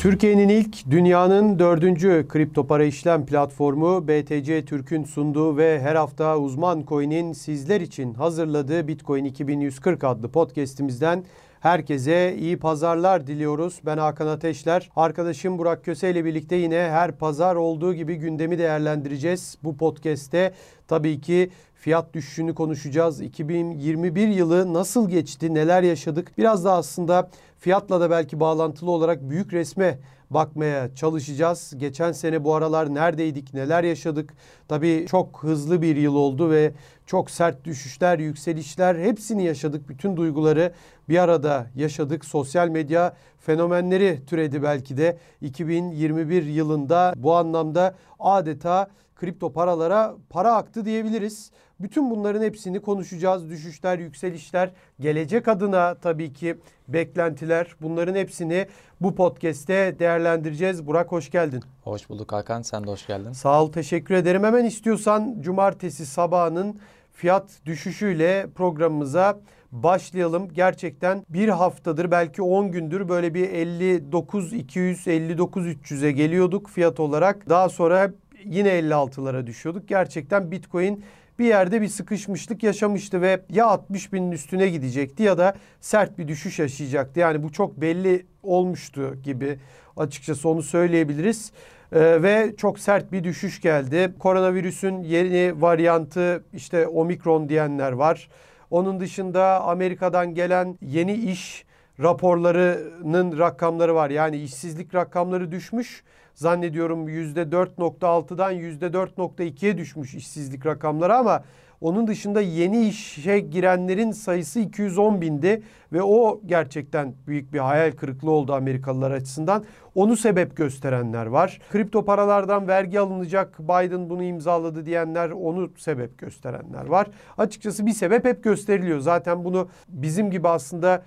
Türkiye'nin ilk, dünyanın dördüncü kripto para işlem platformu BTC Türk'ün sunduğu ve her hafta uzman coin'in sizler için hazırladığı Bitcoin 2140 adlı podcast'imizden herkese iyi pazarlar diliyoruz. Ben Hakan Ateşler. Arkadaşım Burak Köse ile birlikte yine her pazar olduğu gibi gündemi değerlendireceğiz. Bu podcast'te tabii ki fiyat düşüşünü konuşacağız. 2021 yılı nasıl geçti, neler yaşadık? Biraz da aslında fiyatla da belki bağlantılı olarak büyük resme bakmaya çalışacağız. Geçen sene bu aralar neredeydik, neler yaşadık? Tabii çok hızlı bir yıl oldu ve çok sert düşüşler, yükselişler hepsini yaşadık. Bütün duyguları bir arada yaşadık. Sosyal medya fenomenleri türedi belki de 2021 yılında bu anlamda adeta kripto paralara para aktı diyebiliriz. Bütün bunların hepsini konuşacağız. Düşüşler, yükselişler, gelecek adına tabii ki beklentiler. Bunların hepsini bu podcast'te değerlendireceğiz. Burak hoş geldin. Hoş bulduk Hakan. Sen de hoş geldin. Sağ ol, teşekkür ederim. Hemen istiyorsan cumartesi sabahının fiyat düşüşüyle programımıza başlayalım. Gerçekten bir haftadır belki 10 gündür böyle bir 59 200 59 300'e geliyorduk fiyat olarak. Daha sonra yine 56'lara düşüyorduk. Gerçekten Bitcoin bir yerde bir sıkışmışlık yaşamıştı ve ya 60 binin üstüne gidecekti ya da sert bir düşüş yaşayacaktı. Yani bu çok belli olmuştu gibi açıkçası onu söyleyebiliriz. Ee, ve çok sert bir düşüş geldi. Koronavirüsün yeni varyantı işte omikron diyenler var. Onun dışında Amerika'dan gelen yeni iş raporlarının rakamları var. Yani işsizlik rakamları düşmüş. Zannediyorum %4.6'dan %4.2'ye düşmüş işsizlik rakamları ama onun dışında yeni işe girenlerin sayısı 210 bindi ve o gerçekten büyük bir hayal kırıklığı oldu Amerikalılar açısından. Onu sebep gösterenler var. Kripto paralardan vergi alınacak Biden bunu imzaladı diyenler onu sebep gösterenler var. Açıkçası bir sebep hep gösteriliyor. Zaten bunu bizim gibi aslında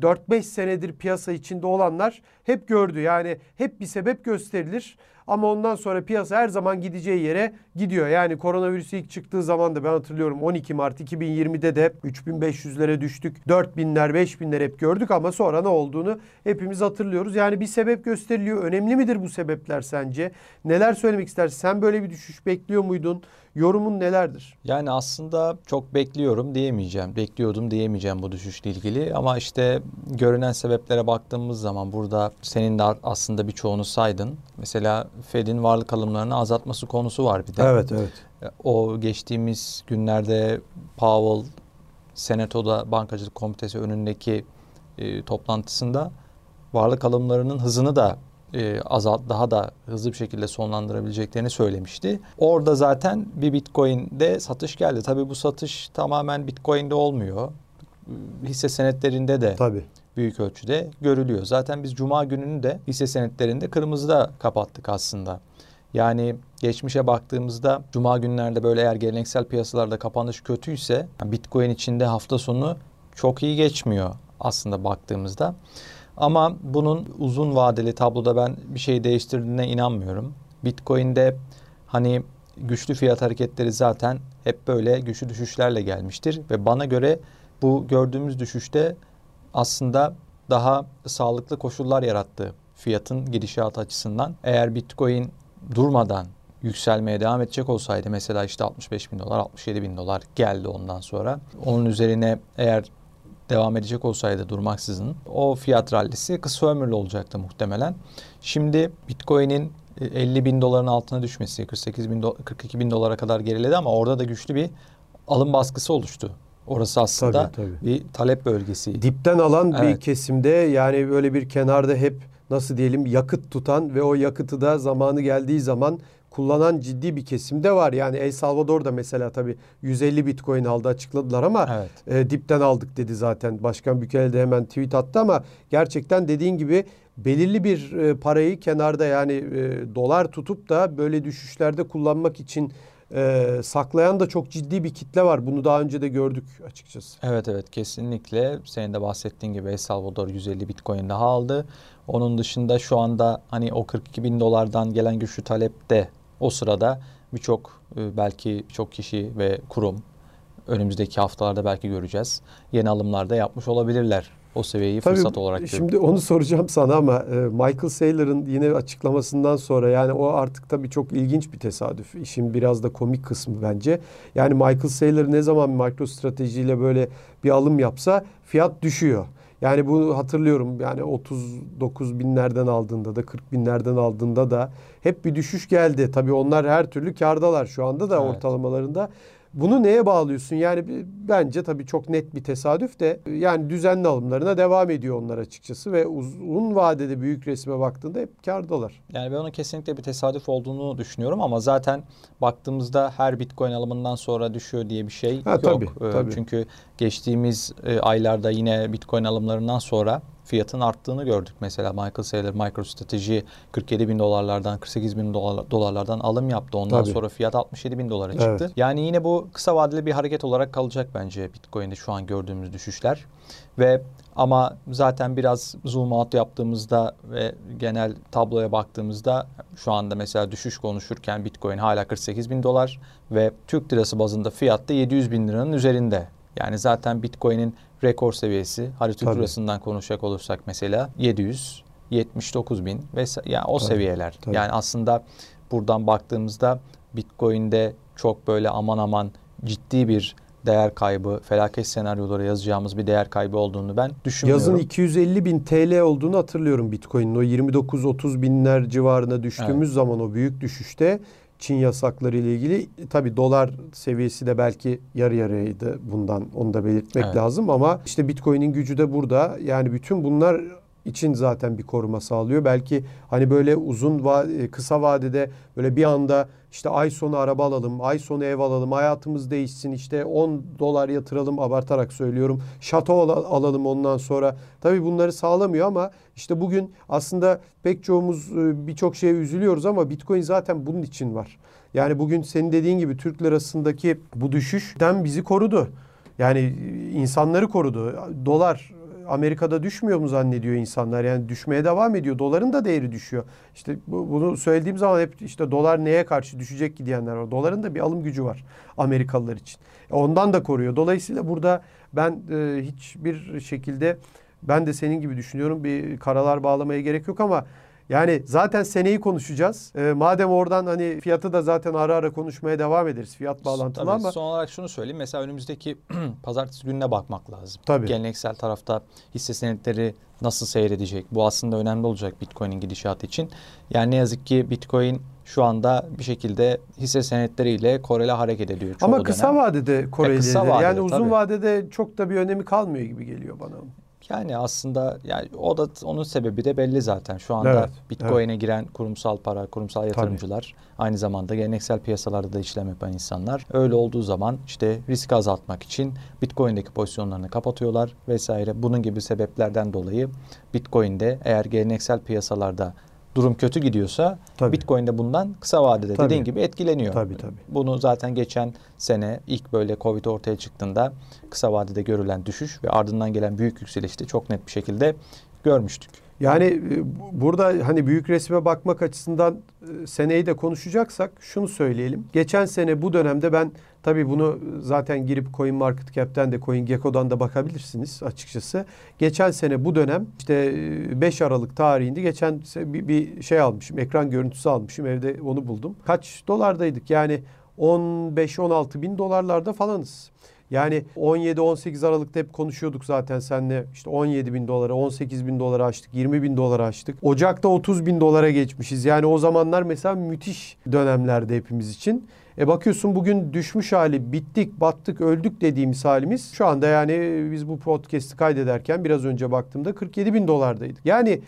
4-5 senedir piyasa içinde olanlar hep gördü. Yani hep bir sebep gösterilir ama ondan sonra piyasa her zaman gideceği yere gidiyor. Yani koronavirüs ilk çıktığı zaman da ben hatırlıyorum 12 Mart 2020'de de 3500'lere düştük. 4000'ler 5000'ler hep gördük ama sonra ne olduğunu hepimiz hatırlıyoruz. Yani bir sebep gösteriliyor. Önemli midir bu sebepler sence? Neler söylemek istersin? Sen böyle bir düşüş bekliyor muydun? Yorumun nelerdir? Yani aslında çok bekliyorum diyemeyeceğim. Bekliyordum diyemeyeceğim bu düşüşle ilgili. Ama işte görünen sebeplere baktığımız zaman burada senin de aslında birçoğunu saydın. Mesela Fed'in varlık alımlarını azaltması konusu var bir de. Evet, evet. O geçtiğimiz günlerde Powell Senato'da Bankacılık Komitesi önündeki e, toplantısında varlık alımlarının hızını da e, azalt daha da hızlı bir şekilde sonlandırabileceklerini söylemişti. Orada zaten bir Bitcoin'de satış geldi. Tabii bu satış tamamen Bitcoin'de olmuyor. Hisse senetlerinde de Tabii. büyük ölçüde görülüyor. Zaten biz cuma gününü de hisse senetlerinde kırmızıda kapattık aslında. Yani geçmişe baktığımızda cuma günlerde böyle eğer geleneksel piyasalarda kapanış kötüyse Bitcoin içinde hafta sonu çok iyi geçmiyor aslında baktığımızda. Ama bunun uzun vadeli tabloda ben bir şey değiştirdiğine inanmıyorum. Bitcoin'de hani güçlü fiyat hareketleri zaten hep böyle güçlü düşüşlerle gelmiştir ve bana göre bu gördüğümüz düşüşte aslında daha sağlıklı koşullar yarattı fiyatın gidişatı açısından. Eğer Bitcoin durmadan yükselmeye devam edecek olsaydı mesela işte 65 bin dolar 67 bin dolar geldi ondan sonra onun üzerine eğer devam edecek olsaydı durmaksızın o fiyat rallisi kısa ömürlü olacaktı muhtemelen. Şimdi Bitcoin'in 50 e, bin doların altına düşmesi 48 bin 42 bin dolara kadar geriledi ama orada da güçlü bir alım baskısı oluştu. Orası aslında tabii, tabii. bir talep bölgesi. Dipten alan evet. bir kesimde yani böyle bir kenarda hep nasıl diyelim yakıt tutan ve o yakıtı da zamanı geldiği zaman kullanan ciddi bir kesimde var. Yani El Salvador'da mesela tabii 150 Bitcoin aldı açıkladılar ama evet. e, dipten aldık dedi zaten. Başkan Bükele de hemen tweet attı ama gerçekten dediğin gibi belirli bir e, parayı kenarda yani e, dolar tutup da böyle düşüşlerde kullanmak için e, saklayan da çok ciddi bir kitle var. Bunu daha önce de gördük açıkçası. Evet evet kesinlikle. Senin de bahsettiğin gibi El Salvador 150 Bitcoin daha aldı. Onun dışında şu anda hani o 42 bin dolardan gelen güçlü talep de o sırada birçok e, belki çok kişi ve kurum önümüzdeki haftalarda belki göreceğiz. Yeni alımlar da yapmış olabilirler o seviyeyi Tabii, fırsat olarak görüyorum. Şimdi onu soracağım sana ama e, Michael Saylor'ın yine açıklamasından sonra yani o artık tabii çok ilginç bir tesadüf. İşin biraz da komik kısmı bence. Yani Michael Saylor ne zaman MicroStrateji böyle bir alım yapsa fiyat düşüyor. Yani bu hatırlıyorum yani 39 binlerden aldığında da 40 binlerden aldığında da hep bir düşüş geldi. Tabii onlar her türlü kardalar şu anda da Evet. ortalamalarında. Bunu neye bağlıyorsun? Yani bence tabii çok net bir tesadüf de yani düzenli alımlarına devam ediyor onlar açıkçası ve uzun vadede büyük resme baktığında hep kardalar. Yani ben onun kesinlikle bir tesadüf olduğunu düşünüyorum ama zaten baktığımızda her Bitcoin alımından sonra düşüyor diye bir şey Ha, yok. tabii, Ee, tabii. Çünkü geçtiğimiz e, aylarda yine Bitcoin alımlarından sonra fiyatın arttığını gördük. Mesela Michael Saylor MicroStrategy 47 bin dolarlardan 48 bin dolar- dolarlardan alım yaptı. Ondan Tabii. sonra fiyat 67 bin dolara çıktı. Evet. Yani yine bu kısa vadeli bir hareket olarak kalacak bence Bitcoin'de şu an gördüğümüz düşüşler. Ve ama zaten biraz zoom out yaptığımızda ve genel tabloya baktığımızda şu anda mesela düşüş konuşurken Bitcoin hala 48 bin dolar ve Türk lirası bazında fiyatta 700 bin liranın üzerinde. Yani zaten Bitcoin'in rekor seviyesi Türk Tabii. lirasından konuşacak olursak mesela 700 79 bin ve yani o Tabii, seviyeler. tabii. Yani aslında buradan baktığımızda Bitcoin'de çok böyle aman aman ciddi bir değer kaybı, felaket senaryoları yazacağımız bir değer kaybı olduğunu ben düşünmüyorum. Yazın 250 bin TL olduğunu hatırlıyorum Bitcoin'in. O 29-30 binler civarına düştüğümüz zaman o büyük düşüşte Çin yasakları ile ilgili tabi dolar seviyesi de belki yarı yarıyaydı bundan onu da belirtmek Evet. lazım ama işte Bitcoin'in gücü de burada. Yani bütün bunlar için zaten bir koruma sağlıyor. Belki hani böyle uzun e, kısa vadede böyle bir anda işte ay sonu araba alalım, ay sonu ev alalım, hayatımız değişsin işte 10 dolar yatıralım abartarak söylüyorum. Şato al- alalım ondan sonra. Tabii bunları sağlamıyor ama işte bugün aslında pek çoğumuz e, birçok şeye üzülüyoruz ama Bitcoin zaten bunun için var. Yani bugün senin dediğin gibi Türk lirasındaki bu düşüşten bizi korudu. Yani e, insanları korudu. Dolar Amerika'da düşmüyor mu zannediyor insanlar? Yani düşmeye devam ediyor. Doların da değeri düşüyor. İşte bu, bunu söylediğim zaman hep işte dolar neye karşı düşecek ki diyenler var. Doların da bir alım gücü var Amerikalılar için. E, Ondan da koruyor. Dolayısıyla burada ben e, hiçbir şekilde ben de senin gibi düşünüyorum. Bir karalar bağlamaya gerek yok ama yani zaten seneyi konuşacağız. E, madem oradan hani fiyatı da zaten ara ara konuşmaya devam ederiz. Fiyat bağlantılı Tabii, ama Son olarak şunu söyleyeyim. Mesela önümüzdeki pazartesi gününe bakmak lazım. Tabii. Geleneksel tarafta hisse senetleri nasıl seyredecek? Bu aslında önemli olacak Bitcoin'in gidişatı için. Yani ne yazık ki Bitcoin şu anda bir şekilde hisse senetleriyle korele hareket ediyor. çoğu ama kısa dönem. vadede Koreli. kısa vadede, yani uzun tabii. vadede çok da bir önemi kalmıyor gibi geliyor bana. Yani aslında yani o da onun sebebi de belli zaten. Şu anda Evet, Bitcoin'e giren kurumsal para, kurumsal yatırımcılar aynı zamanda geleneksel piyasalarda da işlem yapan insanlar. Öyle olduğu zaman işte riski azaltmak için Bitcoin'deki pozisyonlarını kapatıyorlar vesaire. Bunun gibi sebeplerden dolayı Bitcoin'de eğer geleneksel piyasalarda durum kötü gidiyorsa Tabii. Bitcoin'de bundan kısa vadede Tabii. dediğin gibi etkileniyor. Tabii tabii. Bunu zaten geçen sene ilk böyle Covid ortaya çıktığında kısa vadede görülen düşüş ve ardından gelen büyük yükselişte çok net bir şekilde görmüştük. Yani e, bu- burada hani büyük resme bakmak açısından e, seneyi de konuşacaksak şunu söyleyelim. Geçen sene bu dönemde ben tabii bunu zaten girip CoinMarketCap'ten de CoinGecko'dan da bakabilirsiniz açıkçası. Geçen sene bu dönem işte e, 5 Aralık tarihinde geçen bir, bir şey almışım. Ekran görüntüsü almışım. Evde onu buldum. Kaç dolardaydık? Yani 15-16 bin dolarlarda falanız. Yani 17-18 Aralık'ta hep konuşuyorduk zaten seninle işte 17 bin dolara 18 bin dolara açtık 20 bin dolara açtık. Ocak'ta 30 bin dolara geçmişiz. Yani o zamanlar mesela müthiş dönemlerde hepimiz için. E bakıyorsun bugün düşmüş hali bittik battık öldük dediğimiz halimiz şu anda yani biz bu podcast'i kaydederken biraz önce baktığımda 47 bin dolardaydık. Yani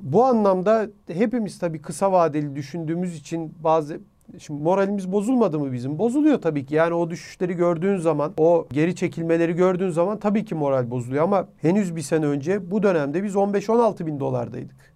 bu anlamda hepimiz tabii kısa vadeli düşündüğümüz için bazı Şimdi moralimiz bozulmadı mı bizim? Bozuluyor tabii ki. Yani o düşüşleri gördüğün zaman, o geri çekilmeleri gördüğün zaman tabii ki moral bozuluyor. Ama henüz bir sene önce bu dönemde biz 15-16 bin dolardaydık.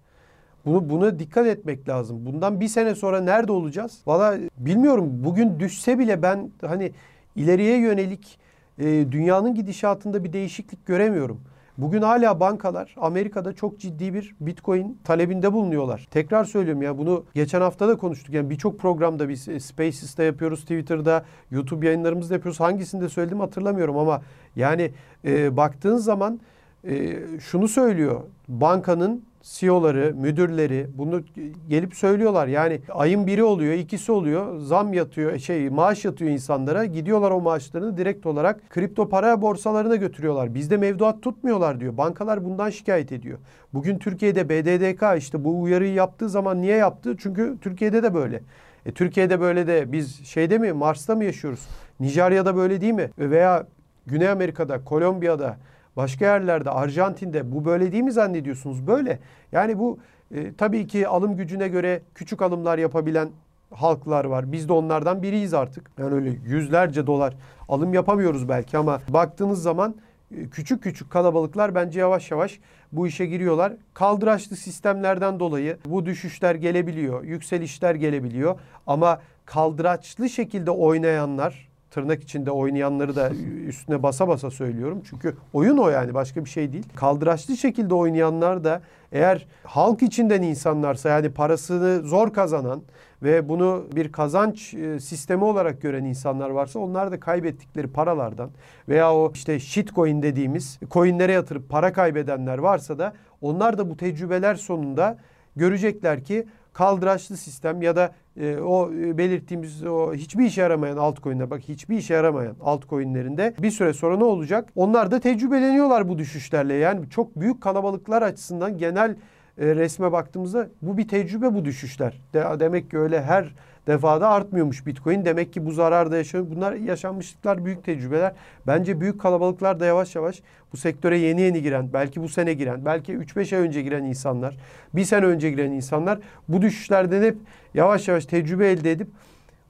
Bunu, buna dikkat etmek lazım. Bundan bir sene sonra nerede olacağız? Valla bilmiyorum. Bugün düşse bile ben hani ileriye yönelik e, dünyanın gidişatında bir değişiklik göremiyorum. Bugün hala bankalar Amerika'da çok ciddi bir Bitcoin talebinde bulunuyorlar. Tekrar söylüyorum ya bunu geçen hafta da konuştuk. Yani birçok programda biz e, Spaces'te yapıyoruz, Twitter'da, YouTube yayınlarımızda yapıyoruz. Hangisinde söyledim hatırlamıyorum ama yani e, baktığın zaman e, şunu söylüyor. Bankanın CEO'ları, müdürleri bunu gelip söylüyorlar. Yani ayın biri oluyor, ikisi oluyor. Zam yatıyor, şey maaş yatıyor insanlara. Gidiyorlar o maaşlarını direkt olarak kripto para borsalarına götürüyorlar. Bizde mevduat tutmuyorlar diyor. Bankalar bundan şikayet ediyor. Bugün Türkiye'de BDDK işte bu uyarıyı yaptığı zaman niye yaptı? Çünkü Türkiye'de de böyle. E, Türkiye'de böyle de biz şeyde mi Mars'ta mı yaşıyoruz? Nijerya'da böyle değil mi? Veya Güney Amerika'da, Kolombiya'da, başka yerlerde, Arjantin'de bu böyle değil mi zannediyorsunuz? Böyle. Yani bu e, tabii ki alım gücüne göre küçük alımlar yapabilen halklar var. Biz de onlardan biriyiz artık. Yani öyle yüzlerce dolar alım yapamıyoruz belki ama baktığınız zaman e, küçük küçük kalabalıklar bence yavaş yavaş bu işe giriyorlar. Kaldıraçlı sistemlerden dolayı bu düşüşler gelebiliyor, yükselişler gelebiliyor ama kaldıraçlı şekilde oynayanlar tırnak içinde oynayanları da üstüne basa basa söylüyorum. Çünkü oyun o yani başka bir şey değil. Kaldıraçlı şekilde oynayanlar da eğer halk içinden insanlarsa yani parasını zor kazanan ve bunu bir kazanç e, sistemi olarak gören insanlar varsa onlar da kaybettikleri paralardan veya o işte shitcoin dediğimiz coinlere yatırıp para kaybedenler varsa da onlar da bu tecrübeler sonunda görecekler ki kaldıraçlı sistem ya da e, o belirttiğimiz o hiçbir işe yaramayan altcoin'ler bak hiçbir işe yaramayan altcoin'lerinde bir süre sonra ne olacak? Onlar da tecrübeleniyorlar bu düşüşlerle. Yani çok büyük kalabalıklar açısından genel e, resme baktığımızda bu bir tecrübe bu düşüşler. De, demek ki öyle her defada artmıyormuş Bitcoin. Demek ki bu zararda yaşıyor. Bunlar yaşanmışlıklar, büyük tecrübeler. Bence büyük kalabalıklar da yavaş yavaş bu sektöre yeni yeni giren, belki bu sene giren, belki 3-5 ay önce giren insanlar, bir sene önce giren insanlar bu düşüşlerden hep yavaş yavaş tecrübe elde edip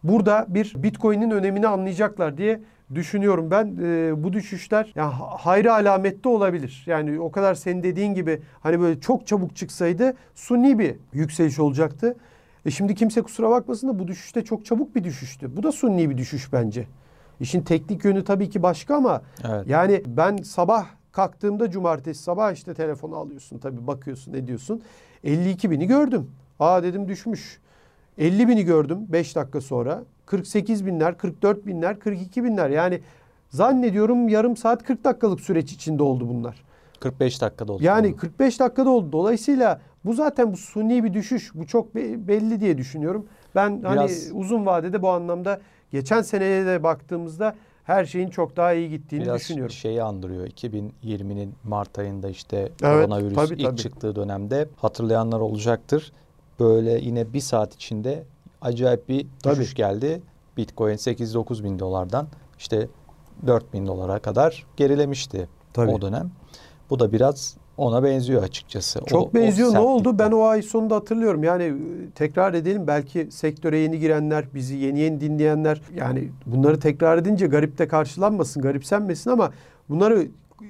burada bir Bitcoin'in önemini anlayacaklar diye düşünüyorum ben e, bu düşüşler yani hayra alamette olabilir. Yani o kadar senin dediğin gibi hani böyle çok çabuk çıksaydı suni bir yükseliş olacaktı. E şimdi kimse kusura bakmasın da bu düşüşte çok çabuk bir düşüştü. Bu da sunni bir düşüş bence. İşin teknik yönü tabii ki başka ama evet. yani ben sabah kalktığımda cumartesi sabah işte telefonu alıyorsun tabii bakıyorsun ediyorsun. 52 bini gördüm. Aa dedim düşmüş. 50 bini gördüm 5 dakika sonra. 48 binler, 44 binler, 42 binler. Yani zannediyorum yarım saat 40 dakikalık süreç içinde oldu bunlar. 45 dakikada oldu. Yani 45 dakikada oldu. Dolayısıyla bu zaten bu suni bir düşüş. Bu çok belli diye düşünüyorum. Ben hani Biraz... hani uzun vadede bu anlamda geçen seneye de baktığımızda her şeyin çok daha iyi gittiğini Biraz düşünüyorum. şeyi andırıyor. 2020'nin Mart ayında işte evet, koronavirüs tabii, ilk tabii. çıktığı dönemde hatırlayanlar olacaktır. Böyle yine bir saat içinde acayip bir düşüş tabii. geldi. Bitcoin 8-9 bin dolardan işte 4 bin dolara kadar gerilemişti tabii. o dönem. Bu da biraz ona benziyor açıkçası. Çok o, benziyor. O ne oldu? Ben o ay sonunda hatırlıyorum. Yani e, tekrar edelim belki sektöre yeni girenler, bizi yeni yeni dinleyenler yani bunları tekrar edince garip de karşılanmasın, garipsenmesin ama bunları e,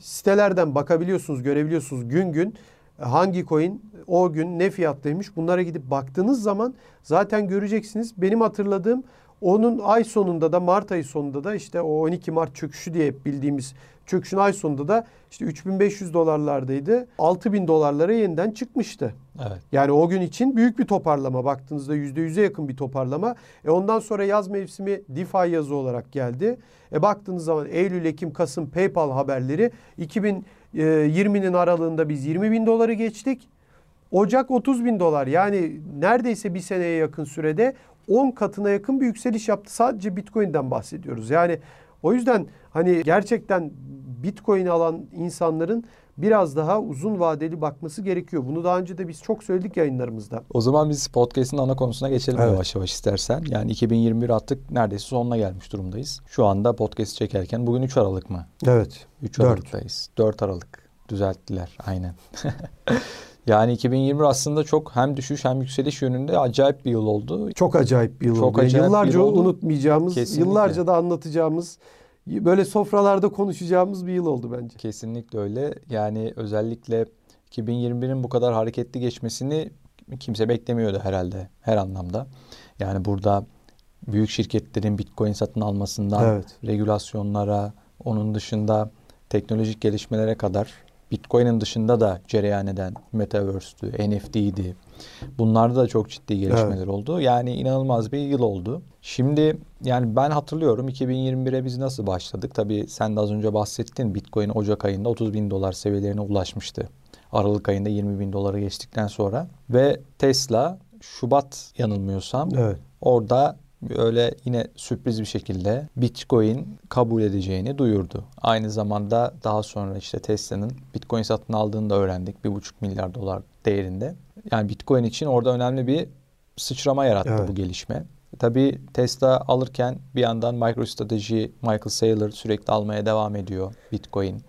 sitelerden bakabiliyorsunuz, görebiliyorsunuz gün gün hangi coin o gün ne fiyattaymış bunlara gidip baktığınız zaman zaten göreceksiniz. Benim hatırladığım onun ay sonunda da Mart ayı sonunda da işte o 12 Mart çöküşü diye bildiğimiz çöküşün ay sonunda da işte 3500 dolarlardaydı. 6000 dolarlara yeniden çıkmıştı. Evet. Yani o gün için büyük bir toparlama. Baktığınızda %100'e yakın bir toparlama. E ondan sonra yaz mevsimi DeFi yazı olarak geldi. E baktığınız zaman Eylül, Ekim, Kasım PayPal haberleri 2020'nin aralığında biz 20 bin doları geçtik. Ocak 30 bin dolar yani neredeyse bir seneye yakın sürede 10 katına yakın bir yükseliş yaptı. Sadece Bitcoin'den bahsediyoruz. Yani o yüzden hani gerçekten Bitcoin alan insanların biraz daha uzun vadeli bakması gerekiyor. Bunu daha önce de biz çok söyledik yayınlarımızda. O zaman biz podcast'in ana konusuna geçelim evet. yavaş yavaş istersen. Yani 2021 artık neredeyse sonuna gelmiş durumdayız. Şu anda podcast çekerken bugün 3 Aralık mı? Evet. 3 Aralık'tayız. 4 Aralık. Düzelttiler aynen. Yani 2020 aslında çok hem düşüş hem yükseliş yönünde acayip bir yıl oldu. Çok acayip bir yıl çok oldu. Acayip yıllarca yıl oldu. unutmayacağımız, Kesinlikle. yıllarca da anlatacağımız, böyle sofralarda konuşacağımız bir yıl oldu bence. Kesinlikle öyle. Yani özellikle 2021'in bu kadar hareketli geçmesini kimse beklemiyordu herhalde her anlamda. Yani burada büyük şirketlerin Bitcoin satın almasından evet. regülasyonlara, onun dışında teknolojik gelişmelere kadar Bitcoin'in dışında da cereyan eden Metaverse'tü, NFT'ydi. Bunlarda da çok ciddi gelişmeler oldu. Yani inanılmaz bir yıl oldu. Şimdi yani ben hatırlıyorum 2021'e biz nasıl başladık? Tabii sen de az önce bahsettin Bitcoin Ocak ayında 30 bin dolar seviyelerine ulaşmıştı. Aralık ayında 20 bin doları geçtikten sonra ve Tesla Şubat yanılmıyorsam Evet. orada öyle yine sürpriz bir şekilde Bitcoin kabul edeceğini duyurdu. Aynı zamanda daha sonra işte Tesla'nın Bitcoin satın aldığını da öğrendik. 1,5 milyar dolar değerinde. Yani Bitcoin için orada önemli bir sıçrama yarattı Evet. bu gelişme. Tabii Tesla alırken bir yandan MicroStrategy, Michael Saylor sürekli almaya devam ediyor Bitcoin.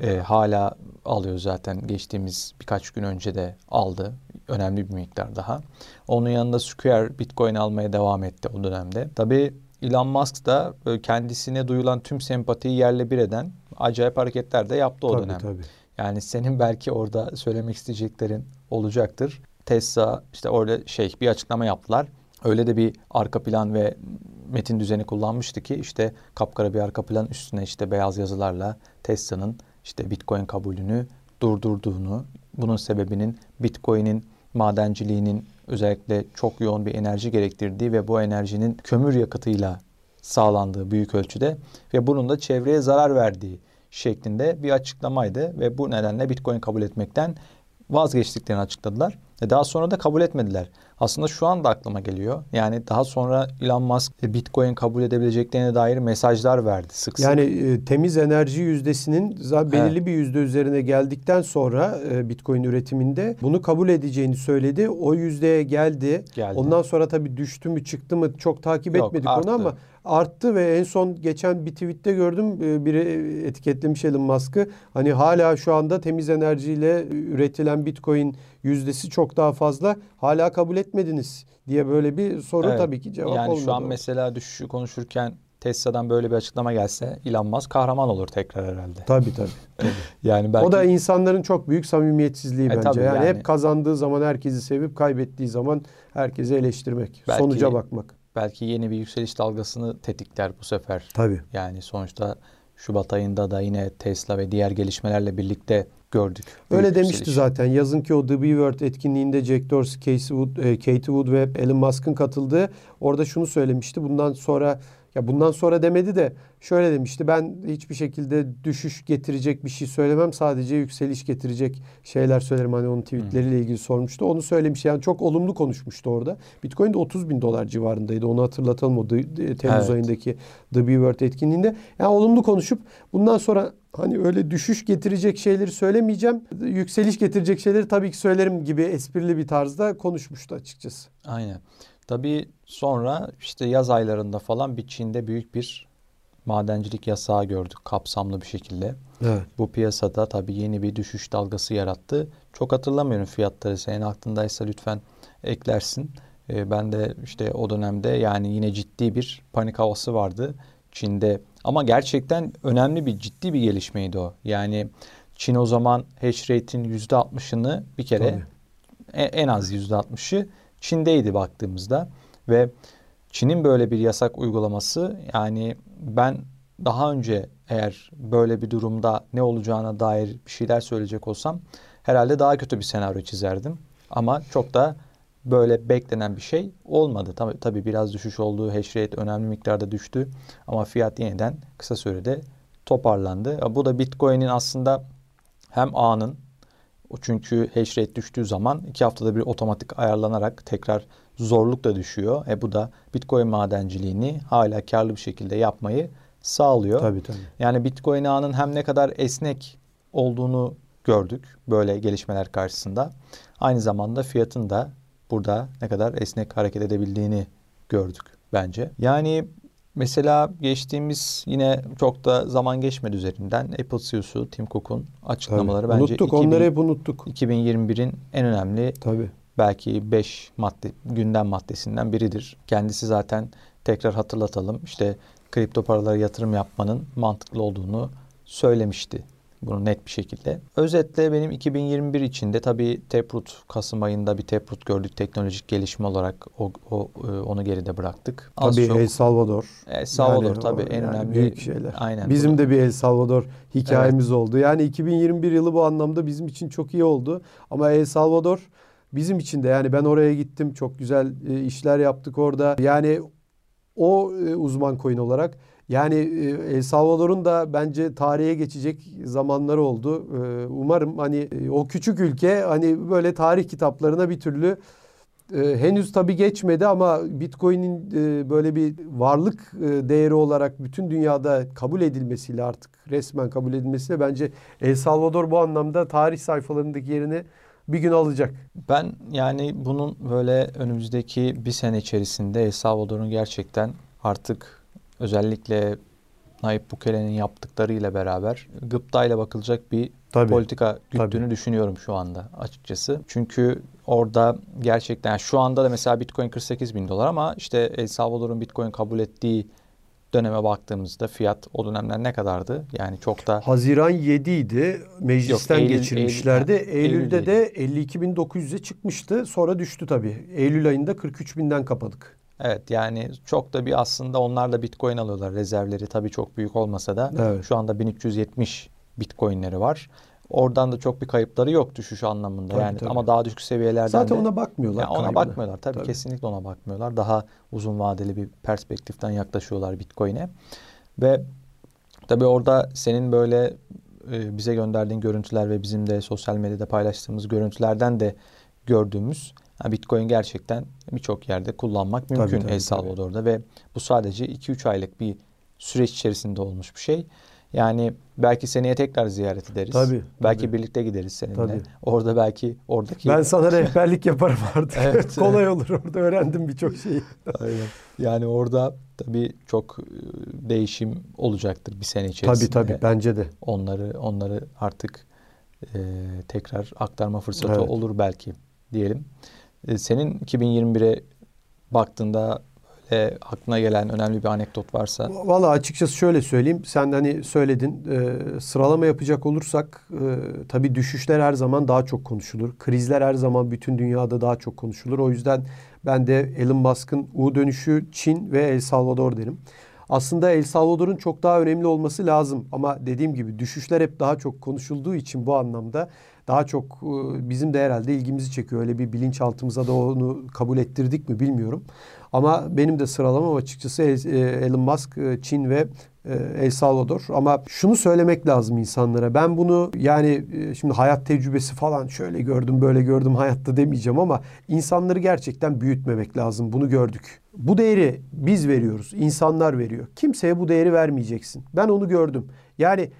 Ee, hala alıyor zaten geçtiğimiz birkaç gün önce de aldı. Önemli bir miktar daha. Onun yanında Square Bitcoin almaya devam etti o dönemde. Tabii Elon Musk da böyle kendisine duyulan tüm sempatiyi yerle bir eden acayip hareketler de yaptı o tabii, dönem. Tabii. Yani senin belki orada söylemek isteyeceklerin olacaktır. Tesla işte orada şey bir açıklama yaptılar. Öyle de bir arka plan ve metin düzeni kullanmıştı ki işte kapkara bir arka plan üstüne işte beyaz yazılarla Tesla'nın işte Bitcoin kabulünü durdurduğunu, bunun sebebinin Bitcoin'in madenciliğinin özellikle çok yoğun bir enerji gerektirdiği ve bu enerjinin kömür yakıtıyla sağlandığı büyük ölçüde ve bunun da çevreye zarar verdiği şeklinde bir açıklamaydı ve bu nedenle Bitcoin kabul etmekten vazgeçtiklerini açıkladılar. E daha sonra da kabul etmediler. Aslında şu anda aklıma geliyor. Yani daha sonra Elon Musk e, Bitcoin kabul edebileceklerine dair mesajlar verdi sık sık. Yani e, temiz enerji yüzdesinin belirli bir yüzde üzerine geldikten sonra e, Bitcoin üretiminde bunu kabul edeceğini söyledi. O yüzdeye geldi. Geldi. Ondan sonra tabii düştü mü çıktı mı çok takip Yok, etmedik arttı. onu ama arttı ve en son geçen bir tweette gördüm e, biri etiketlemiş Elon Musk'ı. Hani hala şu anda temiz enerjiyle üretilen Bitcoin yüzdesi çok daha fazla. Hala kabul etmediniz diye böyle bir soru Evet. tabii ki cevap yani olmadı. şu an mesela düşüşü konuşurken Tesla'dan böyle bir açıklama gelse Elon Musk kahraman olur tekrar herhalde. Tabii tabii. tabii. Yani belki O da insanların çok büyük samimiyetsizliği E, bence. tabii yani, yani. hep kazandığı zaman herkesi sevip kaybettiği zaman herkesi eleştirmek. Belki- Sonuca bakmak. belki yeni bir yükseliş dalgasını tetikler bu sefer. Tabii. Yani sonuçta Şubat ayında da yine Tesla ve diğer gelişmelerle birlikte gördük. Öyle demişti yükseliş. zaten. Yazın ki o The B Word etkinliğinde Jack Dorsey, Casey Wood, e, Katie Wood ve Elon Musk'ın katıldığı orada şunu söylemişti. Bundan sonra ya bundan sonra demedi de şöyle demişti. Ben hiçbir şekilde düşüş getirecek bir şey söylemem. Sadece yükseliş getirecek şeyler söylerim. Hani onun tweetleriyle ilgili sormuştu. Onu söylemiş. Yani çok olumlu konuşmuştu orada. Bitcoin de 30 bin dolar civarındaydı. Onu hatırlatalım o Temmuz Evet. ayındaki The B Word etkinliğinde. Yani olumlu konuşup bundan sonra hani öyle düşüş getirecek şeyleri söylemeyeceğim. Yükseliş getirecek şeyleri tabii ki söylerim gibi esprili bir tarzda konuşmuştu açıkçası. Aynen. Tabii sonra işte yaz aylarında falan bir Çin'de büyük bir madencilik yasağı gördük kapsamlı bir şekilde. Evet. Bu piyasada tabii yeni bir düşüş dalgası yarattı. Çok hatırlamıyorum fiyatları. Senin aklındaysa lütfen eklersin. Ee, ben de işte o dönemde yani yine ciddi bir panik havası vardı Çin'de. Ama gerçekten önemli bir ciddi bir gelişmeydi o. Yani Çin o zaman hash rate'in %60'ını bir kere Tabii. en az %60'ı Çin'deydi baktığımızda ve Çin'in böyle bir yasak uygulaması yani ben daha önce eğer böyle bir durumda ne olacağına dair bir şeyler söyleyecek olsam herhalde daha kötü bir senaryo çizerdim. Ama çok da böyle beklenen bir şey olmadı. Tabii, tabii biraz düşüş oldu. Hash rate önemli miktarda düştü. Ama fiyat yeniden kısa sürede toparlandı. Bu da Bitcoin'in aslında hem ağının o çünkü hash rate düştüğü zaman iki haftada bir otomatik ayarlanarak tekrar zorluk da düşüyor. E bu da Bitcoin madenciliğini hala karlı bir şekilde yapmayı sağlıyor. Tabii tabii. Yani Bitcoin ağının hem ne kadar esnek olduğunu gördük böyle gelişmeler karşısında. Aynı zamanda fiyatın da burada ne kadar esnek hareket edebildiğini gördük bence. Yani mesela geçtiğimiz yine çok da zaman geçmedi üzerinden Apple CEO'su Tim Cook'un açıklamaları Tabii. bence unuttuk. 2000 Onları hep unuttuk. 2021'in en önemli Tabii. belki 5 madde gündem maddesinden biridir. Kendisi zaten tekrar hatırlatalım işte kripto paralara yatırım yapmanın mantıklı olduğunu söylemişti. Bunu net bir şekilde. Özetle benim 2021 içinde tabii Taproot Kasım ayında bir Taproot gördük teknolojik gelişme olarak o, o e, onu geride bıraktık. Az Tabii çok- El Salvador. El Salvador Yani tabii o- en yani önemli büyük şeyler. Aynen. Bizim bunu- de bir El Salvador hikayemiz oldu. Yani 2021 yılı bu anlamda bizim için çok iyi oldu. Ama El Salvador bizim için de yani ben oraya gittim. Çok güzel e, işler yaptık orada. Yani o e, uzman coin olarak yani e, El Salvador'un da bence tarihe geçecek zamanları oldu. E, umarım hani e, o küçük ülke hani böyle tarih kitaplarına bir türlü henüz tabii geçmedi ama Bitcoin'in böyle bir varlık değeri olarak bütün dünyada kabul edilmesiyle artık resmen kabul edilmesiyle bence El Salvador bu anlamda tarih sayfalarındaki yerini bir gün alacak. Ben yani bunun böyle önümüzdeki bir sene içerisinde El Salvador'un gerçekten artık özellikle Nayib Bukele'nin yaptıklarıyla beraber gıptayla bakılacak bir Tabii. politika güttüğünü düşünüyorum şu anda açıkçası. Çünkü orada gerçekten yani şu anda da mesela Bitcoin 48 bin dolar ama işte El Salvador'un Bitcoin kabul ettiği döneme baktığımızda fiyat o dönemler ne kadardı? Yani çok da Haziran 7 idi. Meclisten Yok, Eylül- geçirmişlerdi. Eylül- Eylül'de Eylül'deydi. de 52.900'e çıkmıştı. Sonra düştü tabii. Eylül ayında 43.000'den kapadık. Evet yani çok da bir aslında onlar da Bitcoin alıyorlar. Rezervleri tabii çok büyük olmasa da Evet. şu anda 1370 Bitcoin'leri var. Oradan da çok bir kayıpları yok düşüş anlamında. Tabii, yani tabii. ama daha düşük seviyelerden Zaten de ona bakmıyorlar. Ya ona kaybına. bakmıyorlar. Tabii, Tabii. kesinlikle ona bakmıyorlar. Daha uzun vadeli bir perspektiften yaklaşıyorlar Bitcoin'e. Ve tabii orada senin böyle e, bize gönderdiğin görüntüler ve bizim de sosyal medyada paylaştığımız görüntülerden de gördüğümüz Bitcoin gerçekten birçok yerde kullanmak mümkün Tabii, tabii, El Salvador'da ve bu sadece 2-3 aylık bir süreç içerisinde olmuş bir şey. Yani belki seneye tekrar ziyaret ederiz. Tabii, Belki tabii. birlikte gideriz seninle. Tabii. Orada belki oradaki Ben sana rehberlik yaparım artık. Evet. Kolay olur orada öğrendim birçok şeyi. Aynen. Yani orada tabii çok e, değişim olacaktır bir sene içerisinde. Tabii tabii bence de. Onları onları artık e, tekrar aktarma fırsatı Evet. olur belki diyelim. E, senin 2021'e baktığında böyle aklına gelen önemli bir anekdot varsa Valla açıkçası şöyle söyleyeyim. Sen hani söyledin e, sıralama yapacak olursak e, tabii düşüşler her zaman daha çok konuşulur. Krizler her zaman bütün dünyada daha çok konuşulur. O yüzden ben de Elon Musk'ın U dönüşü Çin ve El Salvador derim. Aslında El Salvador'un çok daha önemli olması lazım ama dediğim gibi düşüşler hep daha çok konuşulduğu için bu anlamda daha çok e, bizim de herhalde ilgimizi çekiyor. Öyle bir bilinçaltımıza da onu kabul ettirdik mi bilmiyorum. Ama benim de sıralamam açıkçası e, Elon Musk, e, Çin ve El Salvador. Ama şunu söylemek lazım insanlara. Ben bunu yani şimdi hayat tecrübesi falan şöyle gördüm böyle gördüm hayatta demeyeceğim ama insanları gerçekten büyütmemek lazım. Bunu gördük. Bu değeri biz veriyoruz. insanlar veriyor. Kimseye bu değeri vermeyeceksin. Ben onu gördüm. Yani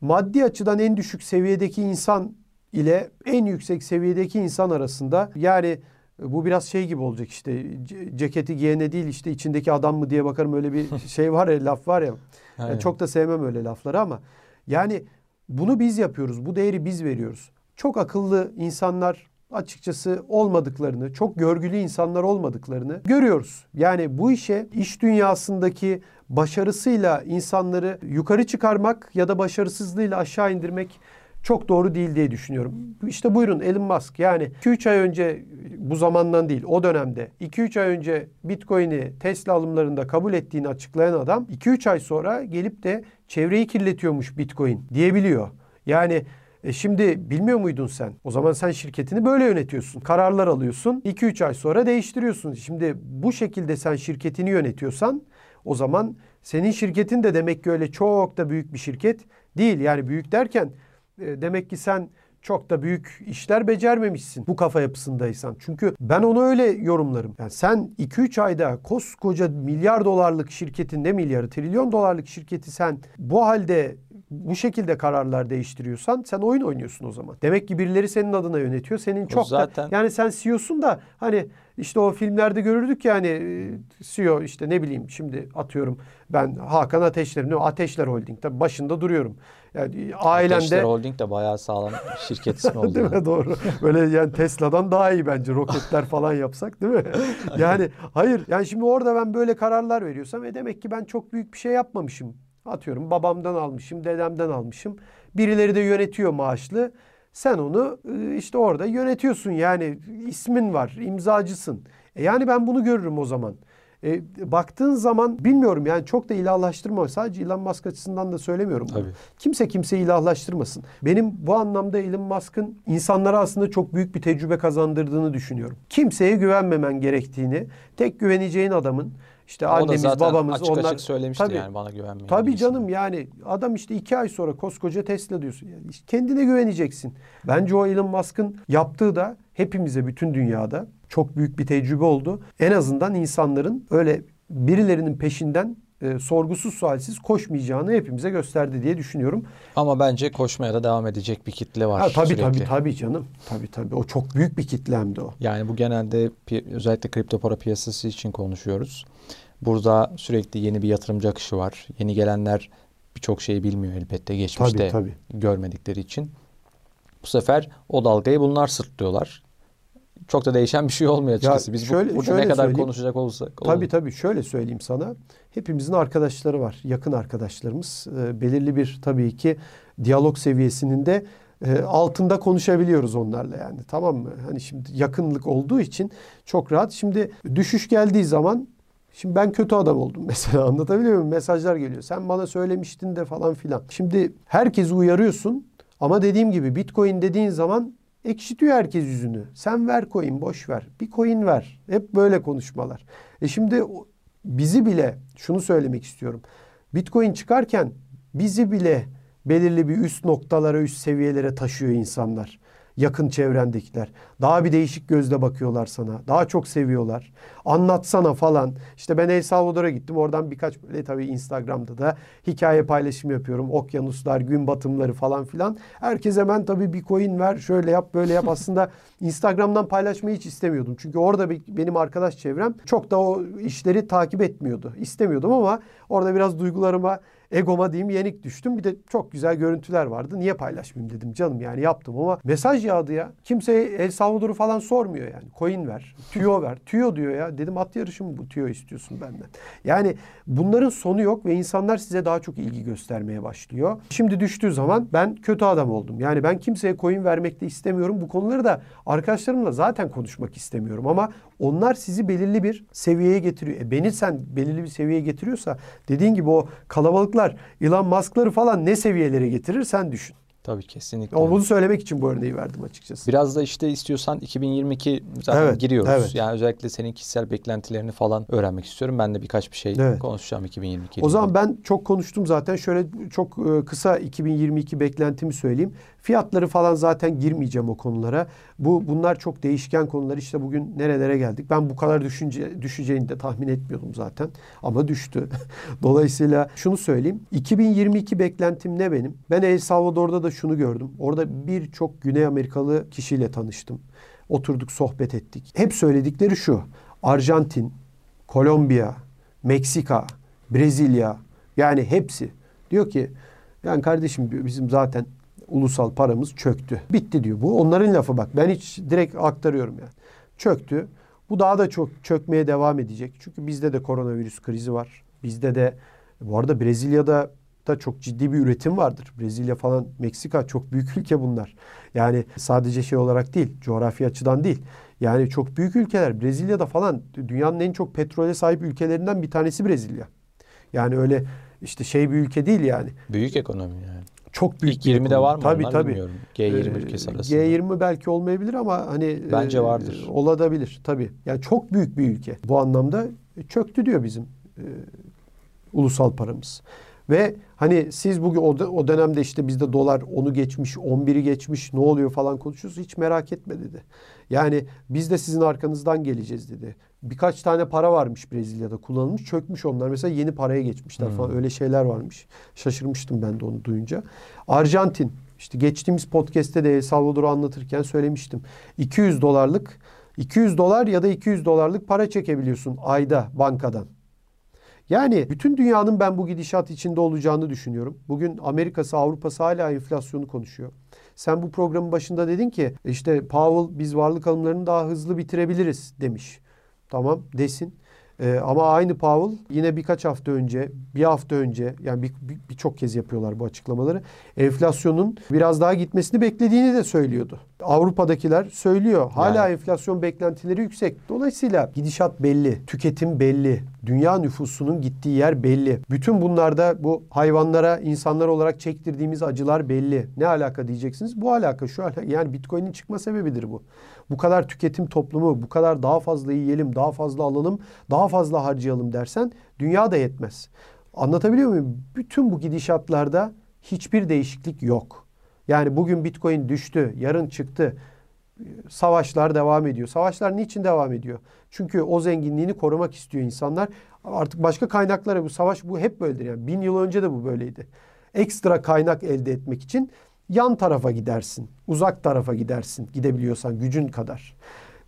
maddi açıdan en düşük seviyedeki insan ile en yüksek seviyedeki insan arasında yani bu biraz şey gibi olacak işte ce- ceketi giyene değil işte içindeki adam mı diye bakarım öyle bir şey var ya laf var ya. Yani çok da sevmem öyle lafları ama yani bunu biz yapıyoruz. Bu değeri biz veriyoruz. Çok akıllı insanlar açıkçası olmadıklarını, çok görgülü insanlar olmadıklarını görüyoruz. Yani bu işe iş dünyasındaki başarısıyla insanları yukarı çıkarmak ya da başarısızlığıyla aşağı indirmek çok doğru değil diye düşünüyorum. İşte buyurun Elon Musk yani 2-3 ay önce bu zamandan değil o dönemde 2-3 ay önce Bitcoin'i Tesla alımlarında kabul ettiğini açıklayan adam 2-3 ay sonra gelip de çevreyi kirletiyormuş Bitcoin diyebiliyor. Yani e şimdi bilmiyor muydun sen? O zaman sen şirketini böyle yönetiyorsun. Kararlar alıyorsun. 2-3 ay sonra değiştiriyorsun. Şimdi bu şekilde sen şirketini yönetiyorsan o zaman senin şirketin de demek ki öyle çok da büyük bir şirket değil. Yani büyük derken demek ki sen çok da büyük işler becermemişsin bu kafa yapısındaysan. Çünkü ben onu öyle yorumlarım. Yani sen 2-3 ayda koskoca milyar dolarlık şirketin ne milyarı trilyon dolarlık şirketi sen bu halde bu şekilde kararlar değiştiriyorsan sen oyun oynuyorsun o zaman. Demek ki birileri senin adına yönetiyor. Senin çok zaten- da yani sen CEO'sun da hani işte o filmlerde görürdük yani e, CEO işte ne bileyim şimdi atıyorum ben Hakan Ateşler'in o Ateşler Holding tabii başında duruyorum. Yani Ateşler ailende Holding de bayağı sağlam şirket ismi oldu. Değil yani. mi? Doğru. Böyle yani Tesla'dan daha iyi bence roketler falan yapsak değil mi? yani hayır yani şimdi orada ben böyle kararlar veriyorsam e demek ki ben çok büyük bir şey yapmamışım. Atıyorum babamdan almışım, dedemden almışım. Birileri de yönetiyor maaşlı. Sen onu e, işte orada yönetiyorsun yani ismin var, imzacısın. E yani ben bunu görürüm o zaman. E, baktığın zaman bilmiyorum yani çok da ilahlaştırma. Sadece Elon Musk açısından da söylemiyorum bunu. Tabii. Kimse kimseyi ilahlaştırmasın. Benim bu anlamda Elon Musk'ın insanlara aslında çok büyük bir tecrübe kazandırdığını düşünüyorum. Kimseye güvenmemen gerektiğini, tek güveneceğin adamın işte o da annemiz, zaten babamız açık onlar açık söylemişti Tabii. yani bana güvenmeyin. Tabii gibisinden. canım yani adam işte iki ay sonra koskoca Tesla diyorsun. Yani işte kendine güveneceksin. Bence o Elon Musk'ın yaptığı da hepimize bütün dünyada çok büyük bir tecrübe oldu. En azından insanların öyle birilerinin peşinden e, sorgusuz sualsiz koşmayacağını hepimize gösterdi diye düşünüyorum. Ama bence koşmaya da devam edecek bir kitle var Ha, tabii sürekli. tabii tabii canım. Tabii tabii. O çok büyük bir kitlemdi o. Yani bu genelde özellikle kripto para piyasası için konuşuyoruz. Burada sürekli yeni bir yatırımcı akışı var. Yeni gelenler birçok şeyi bilmiyor elbette geçmişte Tabii tabii. görmedikleri için. Bu sefer o dalgayı bunlar sırtlıyorlar. Çok da değişen bir şey olmuyor açıkçası. Biz bu- şöyle- burada şöyle ne kadar söyleyeyim. konuşacak olsak Tabii tabii şöyle söyleyeyim sana. Hepimizin arkadaşları var. Yakın arkadaşlarımız. Ee, belirli bir tabii ki diyalog seviyesinin de e, altında konuşabiliyoruz onlarla yani. Tamam mı? Hani şimdi yakınlık olduğu için çok rahat. Şimdi düşüş geldiği zaman Şimdi ben kötü adam oldum mesela anlatabiliyor muyum? Mesajlar geliyor. Sen bana söylemiştin de falan filan. Şimdi herkesi uyarıyorsun ama dediğim gibi Bitcoin dediğin zaman ekşitiyor herkes yüzünü. Sen ver coin boş ver. Bir coin ver. Hep böyle konuşmalar. E şimdi bizi bile şunu söylemek istiyorum. Bitcoin çıkarken bizi bile belirli bir üst noktalara, üst seviyelere taşıyor insanlar. Yakın çevrendekiler. Daha bir değişik gözle bakıyorlar sana. Daha çok seviyorlar. Anlatsana falan. İşte ben El Salvador'a gittim. Oradan birkaç böyle tabii Instagram'da da hikaye paylaşımı yapıyorum. Okyanuslar, gün batımları falan filan. Herkes hemen tabii bir coin ver, şöyle yap, böyle yap. Aslında Instagram'dan paylaşmayı hiç istemiyordum. Çünkü orada benim arkadaş çevrem çok da o işleri takip etmiyordu. İstemiyordum ama orada biraz duygularıma egoma diyeyim yenik düştüm. Bir de çok güzel görüntüler vardı. Niye paylaşmayayım dedim canım yani yaptım ama mesaj yağdı ya. Kimse El Salvador'u falan sormuyor yani. Coin ver, tüyo ver. Tüyo diyor ya. Dedim at yarışı mı bu tüyo istiyorsun benden? Yani bunların sonu yok ve insanlar size daha çok ilgi göstermeye başlıyor. Şimdi düştüğü zaman ben kötü adam oldum. Yani ben kimseye coin vermek de istemiyorum. Bu konuları da arkadaşlarımla zaten konuşmak istemiyorum ama onlar sizi belirli bir seviyeye getiriyor. E beni sen belirli bir seviyeye getiriyorsa dediğin gibi o kalabalıklar Elon Musk'ları falan ne seviyelere getirir sen düşün. Tabii kesinlikle. Ama bunu söylemek için bu örneği verdim açıkçası. Biraz da işte istiyorsan 2022 zaten Evet, giriyoruz. evet. Yani özellikle senin kişisel beklentilerini falan öğrenmek istiyorum. Ben de birkaç bir şey Evet. konuşacağım 2022 ile O zaman ben çok konuştum zaten. Şöyle çok e, kısa 2022 beklentimi söyleyeyim. Fiyatları falan zaten girmeyeceğim o konulara. Bu bunlar çok değişken konular. İşte bugün nerelere geldik? Ben bu kadar düşünce düşeceğini de tahmin etmiyordum zaten. Ama düştü. Dolayısıyla şunu söyleyeyim. 2022 beklentim ne benim? Ben El Salvador'da da şunu gördüm. Orada birçok Güney Amerikalı kişiyle tanıştım. Oturduk, sohbet ettik. Hep söyledikleri şu. Arjantin, Kolombiya, Meksika, Brezilya yani hepsi diyor ki yani kardeşim bizim zaten ulusal paramız çöktü. Bitti diyor. Bu onların lafı bak. Ben hiç direkt aktarıyorum yani. Çöktü. Bu daha da çok çökmeye devam edecek. Çünkü bizde de koronavirüs krizi var. Bizde de bu arada Brezilya'da da çok ciddi bir üretim vardır. Brezilya falan, Meksika çok büyük ülke bunlar. Yani sadece şey olarak değil, coğrafi açıdan değil. Yani çok büyük ülkeler. Brezilya'da falan dünyanın en çok petrole sahip ülkelerinden bir tanesi Brezilya. Yani öyle işte şey bir ülke değil yani. Büyük ekonomi yani. Çok büyük İlk bir 20'de ekonomi. var mı Tabii onlar tabii. bilmiyorum. G20 Ee, ülkesi arasında. G20 belki olmayabilir ama hani Bence e, vardır. olabilir tabii. Yani çok büyük bir ülke. Bu anlamda çöktü diyor bizim e, ulusal paramız. Ve hani siz bugün o, o dönemde işte bizde dolar onu geçmiş, 11'i geçmiş ne oluyor falan konuşuyoruz. Hiç merak etme dedi. Yani biz de sizin arkanızdan geleceğiz dedi. Birkaç tane para varmış Brezilya'da kullanılmış çökmüş onlar. Mesela yeni paraya geçmişler falan öyle şeyler varmış. Şaşırmıştım ben de onu duyunca. Arjantin işte geçtiğimiz podcast'te de El Salvador'u anlatırken söylemiştim. 200 dolarlık 200 dolar ya da 200 dolarlık para çekebiliyorsun ayda bankadan. Yani bütün dünyanın ben bu gidişat içinde olacağını düşünüyorum. Bugün Amerika'sı, Avrupa'sı hala enflasyonu konuşuyor. Sen bu programın başında dedin ki işte Powell biz varlık alımlarını daha hızlı bitirebiliriz demiş. Tamam desin. Ee, ama aynı Powell yine birkaç hafta önce, bir hafta önce yani bir- bir- birçok kez yapıyorlar bu açıklamaları. Enflasyonun biraz daha gitmesini beklediğini de söylüyordu. Avrupa'dakiler söylüyor. Hala Yani. enflasyon beklentileri yüksek. Dolayısıyla gidişat belli, tüketim belli, dünya nüfusunun gittiği yer belli. Bütün bunlarda bu hayvanlara insanlar olarak çektirdiğimiz acılar belli. Ne alaka diyeceksiniz? Bu alaka şu alaka. Yani Bitcoin'in çıkma sebebidir bu. Bu kadar tüketim toplumu, bu kadar daha fazla yiyelim, daha fazla alalım, daha fazla harcayalım dersen dünya da yetmez. Anlatabiliyor muyum? Bütün bu gidişatlarda hiçbir değişiklik yok. Yani bugün Bitcoin düştü, yarın çıktı. Savaşlar devam ediyor. Savaşlar niçin devam ediyor? Çünkü o zenginliğini korumak istiyor insanlar. Artık başka kaynaklara bu savaş bu hep böyledir. Yani bin yıl önce de bu böyleydi. Ekstra kaynak elde etmek için yan tarafa gidersin. Uzak tarafa gidersin. Gidebiliyorsan gücün kadar.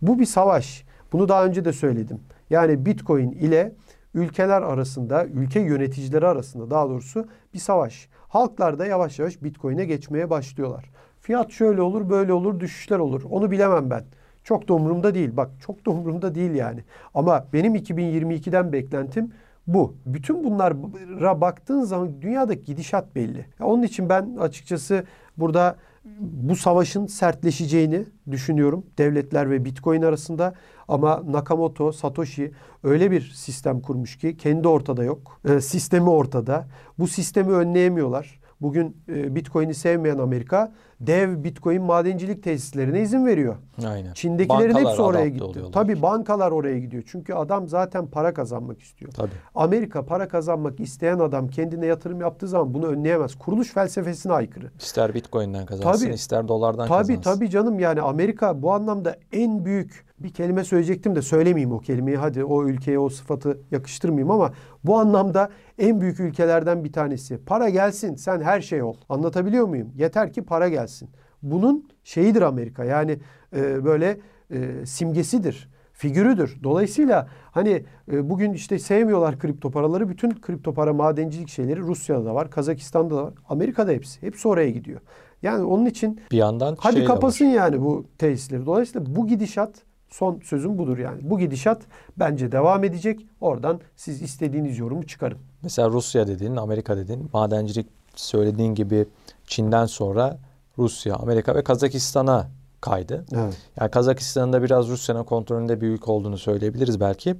Bu bir savaş. Bunu daha önce de söyledim. Yani Bitcoin ile ülkeler arasında, ülke yöneticileri arasında daha doğrusu bir savaş. Halklar da yavaş yavaş Bitcoin'e geçmeye başlıyorlar. Fiyat şöyle olur, böyle olur, düşüşler olur. Onu bilemem ben. Çok da umurumda değil. Bak çok da umurumda değil yani. Ama benim 2022'den beklentim bu. Bütün bunlara baktığın zaman dünyadaki gidişat belli. Ya Onun için ben açıkçası burada bu savaşın sertleşeceğini düşünüyorum devletler ve Bitcoin arasında ama Nakamoto, Satoshi öyle bir sistem kurmuş ki kendi ortada yok. E, sistemi ortada. Bu sistemi önleyemiyorlar. Bugün e, Bitcoin'i sevmeyen Amerika dev Bitcoin madencilik tesislerine izin veriyor. Aynen. Çin'dekilerin Bankalar hepsi oraya gitti. oluyorlar. Tabii bankalar oraya gidiyor. Çünkü adam zaten para kazanmak istiyor. Tabii. Amerika para kazanmak isteyen adam kendine yatırım yaptığı zaman bunu önleyemez. Kuruluş felsefesine aykırı. İster Bitcoin'den kazansın, Tabii. ister dolardan Tabii kazansın. tabii canım yani Amerika bu anlamda en büyük bir kelime söyleyecektim de söylemeyeyim o kelimeyi. Hadi o ülkeye o sıfatı yakıştırmayayım ama bu anlamda en büyük ülkelerden bir tanesi. Para gelsin sen her şey ol. Anlatabiliyor muyum? Yeter ki para gelsin. Bunun şeyidir Amerika yani e, böyle e, simgesidir figürüdür. Dolayısıyla hani e, bugün işte sevmiyorlar kripto paraları. Bütün kripto para madencilik şeyleri Rusya'da da var, Kazakistan'da da var, Amerika'da hepsi. Hepsi oraya gidiyor. Yani onun için Bir yandan Hadi şey kapasın var. yani bu tesisleri. Dolayısıyla bu gidişat son sözüm budur yani. Bu gidişat bence devam edecek. Oradan siz istediğiniz yorumu çıkarın. Mesela Rusya dedin, Amerika dedin. Madencilik söylediğin gibi Çin'den sonra Rusya, Amerika ve Kazakistan'a kaydı. Evet. Yani Kazakistan'ın da biraz Rusya'nın kontrolünde büyük olduğunu söyleyebiliriz belki.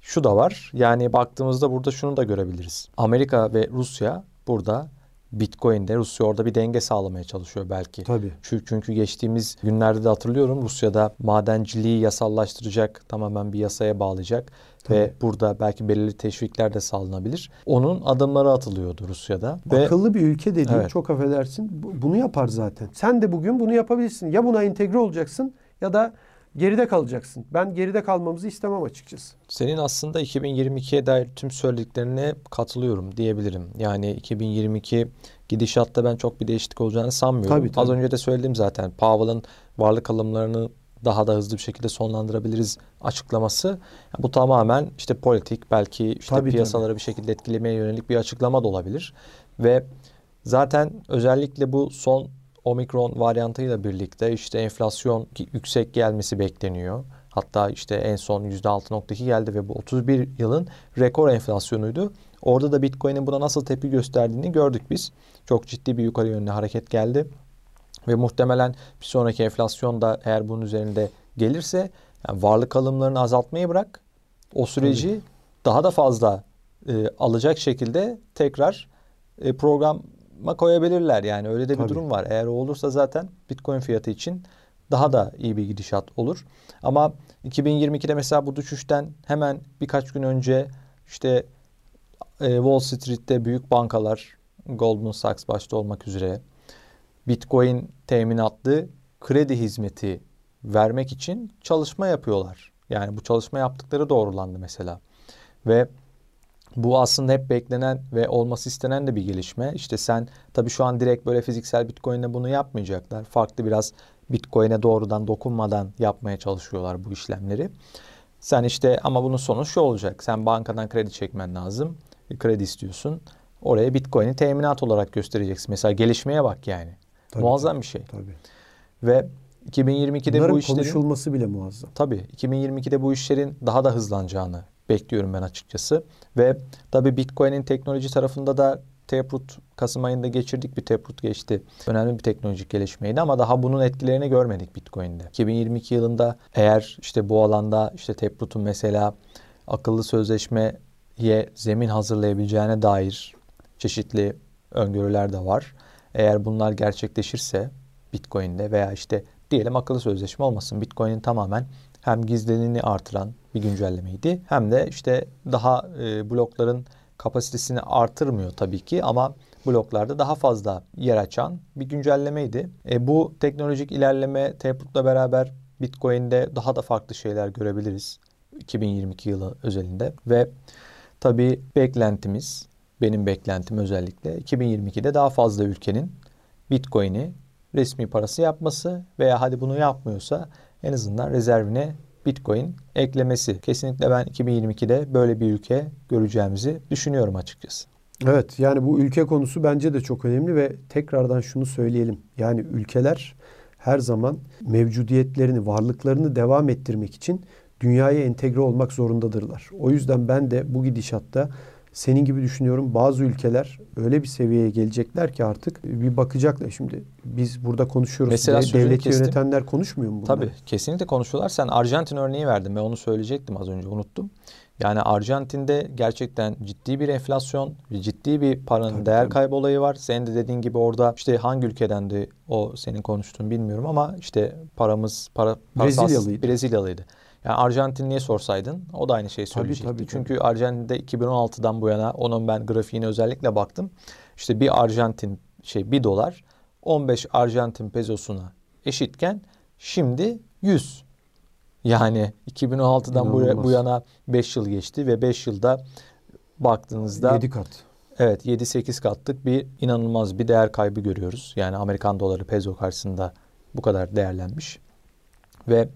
Şu da var. Yani baktığımızda burada şunu da görebiliriz. Amerika ve Rusya burada Bitcoin'de Rusya orada bir denge sağlamaya çalışıyor belki. Tabii. Çünkü, geçtiğimiz günlerde de hatırlıyorum Rusya'da madenciliği yasallaştıracak, tamamen bir yasaya bağlayacak ve burada belki belirli teşvikler de sağlanabilir. Onun adımları atılıyordu Rusya'da. Ve Akıllı bir ülke dediğin Evet. çok affedersin bu- bunu yapar zaten. Sen de bugün bunu yapabilirsin. Ya buna entegre olacaksın ya da geride kalacaksın. Ben geride kalmamızı istemem açıkçası. senin aslında 2022'ye dair tüm söylediklerine katılıyorum diyebilirim. Yani 2022 gidişatta ben çok bir değişiklik olacağını sanmıyorum. Tabii, tabii. Az önce de söyledim zaten. Powell'ın varlık alımlarını daha da hızlı bir şekilde sonlandırabiliriz açıklaması. Yani bu tamamen işte politik belki işte Tabii, piyasaları bir şekilde etkilemeye yönelik bir açıklama da olabilir. Ve zaten özellikle bu son omikron varyantıyla birlikte işte enflasyon yüksek gelmesi bekleniyor. Hatta işte en son %6.2 geldi ve bu 31 yılın rekor enflasyonuydu. Orada da Bitcoin'in buna nasıl tepki gösterdiğini gördük biz. Çok ciddi bir yukarı yönlü hareket geldi. Ve muhtemelen bir sonraki enflasyon da eğer bunun üzerinde gelirse yani varlık alımlarını azaltmayı bırak. O süreci daha da fazla e, alacak şekilde tekrar e, programa koyabilirler. Yani öyle de bir Tabii. durum var. Eğer o olursa zaten Bitcoin fiyatı için daha da iyi bir gidişat olur. Ama 2022'de mesela bu düşüşten hemen birkaç gün önce işte e, Wall Street'te büyük bankalar Goldman Sachs başta olmak üzere Bitcoin teminatlı kredi hizmeti vermek için çalışma yapıyorlar. Yani bu çalışma yaptıkları doğrulandı mesela. Ve bu aslında hep beklenen ve olması istenen de bir gelişme. İşte sen tabii şu an direkt böyle fiziksel Bitcoin'le bunu yapmayacaklar. Farklı biraz Bitcoin'e doğrudan dokunmadan yapmaya çalışıyorlar bu işlemleri. Sen işte ama bunun sonu şu olacak. Sen bankadan kredi çekmen lazım. Kredi istiyorsun. Oraya Bitcoin'i teminat olarak göstereceksin. Mesela gelişmeye bak yani. Tabii, Muazzam bir şey. Tabii. Ve 2022'de Bunların bu işlerin konuşulması bile muazzam. Tabii 2022'de bu işlerin daha da hızlanacağını bekliyorum ben açıkçası. Ve tabii Bitcoin'in teknoloji tarafında da Taproot Kasım ayında geçirdik bir Taproot geçti. Önemli bir teknolojik gelişmeydi ama daha bunun etkilerini görmedik Bitcoin'de. 2022 yılında eğer işte bu alanda işte Taproot'un mesela akıllı sözleşmeye zemin hazırlayabileceğine dair çeşitli öngörüler de var. Eğer bunlar gerçekleşirse Bitcoin'de veya işte diyelim akıllı sözleşme olmasın. Bitcoin'in tamamen hem gizliliğini artıran bir güncellemeydi hem de işte daha e, blokların kapasitesini artırmıyor tabii ki ama bloklarda daha fazla yer açan bir güncellemeydi. E, bu teknolojik ilerleme Taproot'la beraber Bitcoin'de daha da farklı şeyler görebiliriz 2022 yılı özelinde ve tabii beklentimiz benim beklentim özellikle 2022'de daha fazla ülkenin Bitcoin'i resmi parası yapması veya hadi bunu yapmıyorsa en azından rezervine Bitcoin eklemesi. Kesinlikle ben 2022'de böyle bir ülke göreceğimizi düşünüyorum açıkçası. Evet yani bu ülke konusu bence de çok önemli ve tekrardan şunu söyleyelim. Yani ülkeler her zaman mevcudiyetlerini, varlıklarını devam ettirmek için dünyaya entegre olmak zorundadırlar. O yüzden ben de bu gidişatta senin gibi düşünüyorum bazı ülkeler öyle bir seviyeye gelecekler ki artık bir bakacaklar. Şimdi biz burada konuşuyoruz. Mesela De, devleti kestim. yönetenler konuşmuyor mu bunları? Tabii kesinlikle konuşuyorlar. Sen Arjantin örneği verdin. Ben onu söyleyecektim az önce unuttum. Yani Arjantin'de gerçekten ciddi bir enflasyon ciddi bir paranın tabii, değer tabii. kaybı olayı var. Senin de dediğin gibi orada işte hangi ülkedendi o senin konuştuğun bilmiyorum ama işte paramız para Brezilyalıydı. Brezilyalıydı. Yani Arjantinli'ye sorsaydın o da aynı şeyi söyleyecekti. Tabii, tabii, Çünkü Arjantin'de 2016'dan bu yana onun ben grafiğine özellikle baktım. İşte bir Arjantin şey bir dolar 15 Arjantin pezosuna eşitken şimdi 100. Yani 2016'dan bu, bu yana 5 yıl geçti ve 5 yılda baktığınızda 7 kat. Evet 7-8 katlık bir inanılmaz bir değer kaybı görüyoruz. Yani Amerikan doları peso karşısında bu kadar değerlenmiş. Ve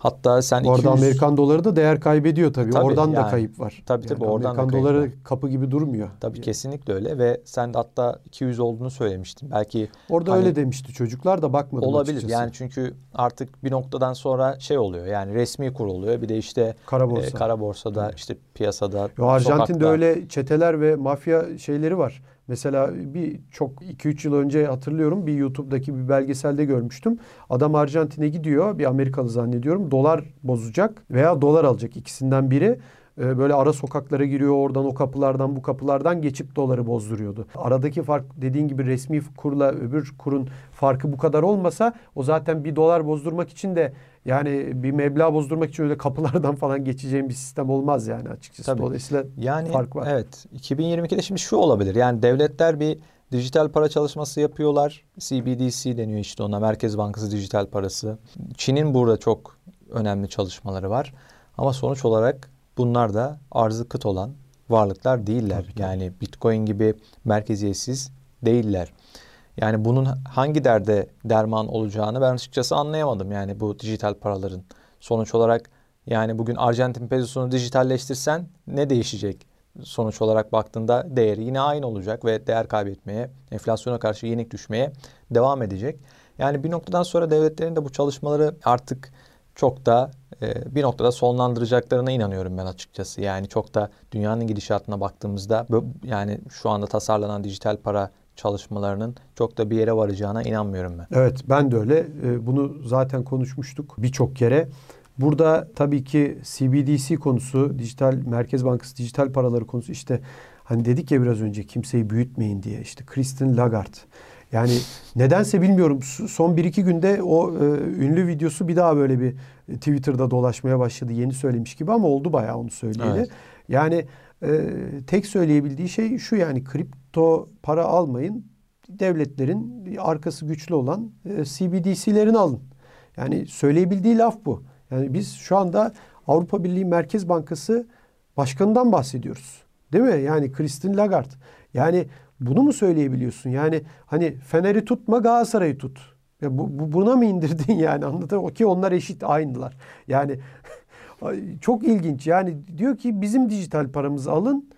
Hatta sen Orada 200... Amerikan doları da değer kaybediyor tabii. tabii oradan yani, da kayıp var. Tabii tabii yani oradan Amerikan da doları var. kapı gibi durmuyor. Tabii yani. kesinlikle öyle ve sen de hatta 200 olduğunu söylemiştin. Belki Orada hani, öyle demişti çocuklar da bakmadım Olabilir. Açıkçası. Yani çünkü artık bir noktadan sonra şey oluyor. Yani resmi kur oluyor. Bir de işte kara borsa. E, kara borsada evet. işte piyasada Yo, Arjantin'de sokakta. öyle çeteler ve mafya şeyleri var. Mesela bir çok 2-3 yıl önce hatırlıyorum bir YouTube'daki bir belgeselde görmüştüm. Adam Arjantin'e gidiyor bir Amerikalı zannediyorum dolar bozacak veya dolar alacak ikisinden biri. Ee, böyle ara sokaklara giriyor oradan o kapılardan bu kapılardan geçip doları bozduruyordu. Aradaki fark dediğin gibi resmi kurla öbür kurun farkı bu kadar olmasa o zaten bir dolar bozdurmak için de yani bir meblağ bozdurmak için öyle kapılardan falan geçeceğim bir sistem olmaz yani açıkçası. Tabii. Dolayısıyla yani, fark var. Evet 2022'de şimdi şu olabilir yani devletler bir dijital para çalışması yapıyorlar. CBDC deniyor işte ona Merkez Bankası dijital parası. Çin'in burada çok önemli çalışmaları var. Ama sonuç olarak bunlar da arzı kıt olan varlıklar değiller. Tabii, tabii. Yani Bitcoin gibi merkeziyetsiz değiller. Yani bunun hangi derde derman olacağını ben açıkçası anlayamadım. Yani bu dijital paraların sonuç olarak yani bugün Arjantin pesosunu dijitalleştirsen ne değişecek? Sonuç olarak baktığında değeri yine aynı olacak ve değer kaybetmeye, enflasyona karşı yenik düşmeye devam edecek. Yani bir noktadan sonra devletlerin de bu çalışmaları artık çok da e, bir noktada sonlandıracaklarına inanıyorum ben açıkçası. Yani çok da dünyanın gidişatına baktığımızda yani şu anda tasarlanan dijital para çalışmalarının çok da bir yere varacağına inanmıyorum ben. Evet ben de öyle. E, bunu zaten konuşmuştuk birçok kere. Burada tabii ki CBDC konusu, dijital Merkez Bankası dijital paraları konusu işte hani dedik ya biraz önce kimseyi büyütmeyin diye işte Christine Lagarde. Yani nedense bilmiyorum son bir iki günde o e, ünlü videosu bir daha böyle bir Twitter'da dolaşmaya başladı. Yeni söylemiş gibi ama oldu bayağı onu söyleyeli. Evet. Yani e, tek söyleyebildiği şey şu yani kripto para almayın. Devletlerin arkası güçlü olan e, CBDC'lerini alın. Yani söyleyebildiği laf bu. Yani biz şu anda Avrupa Birliği Merkez Bankası Başkanı'ndan bahsediyoruz. Değil mi? Yani Christine Lagarde. Yani bunu mu söyleyebiliyorsun? Yani hani Fener'i tutma Galatasaray'ı tut. Ya bu, bu, buna mı indirdin yani mı? Ki onlar eşit aynılar. Yani çok ilginç. Yani diyor ki bizim dijital paramızı alın.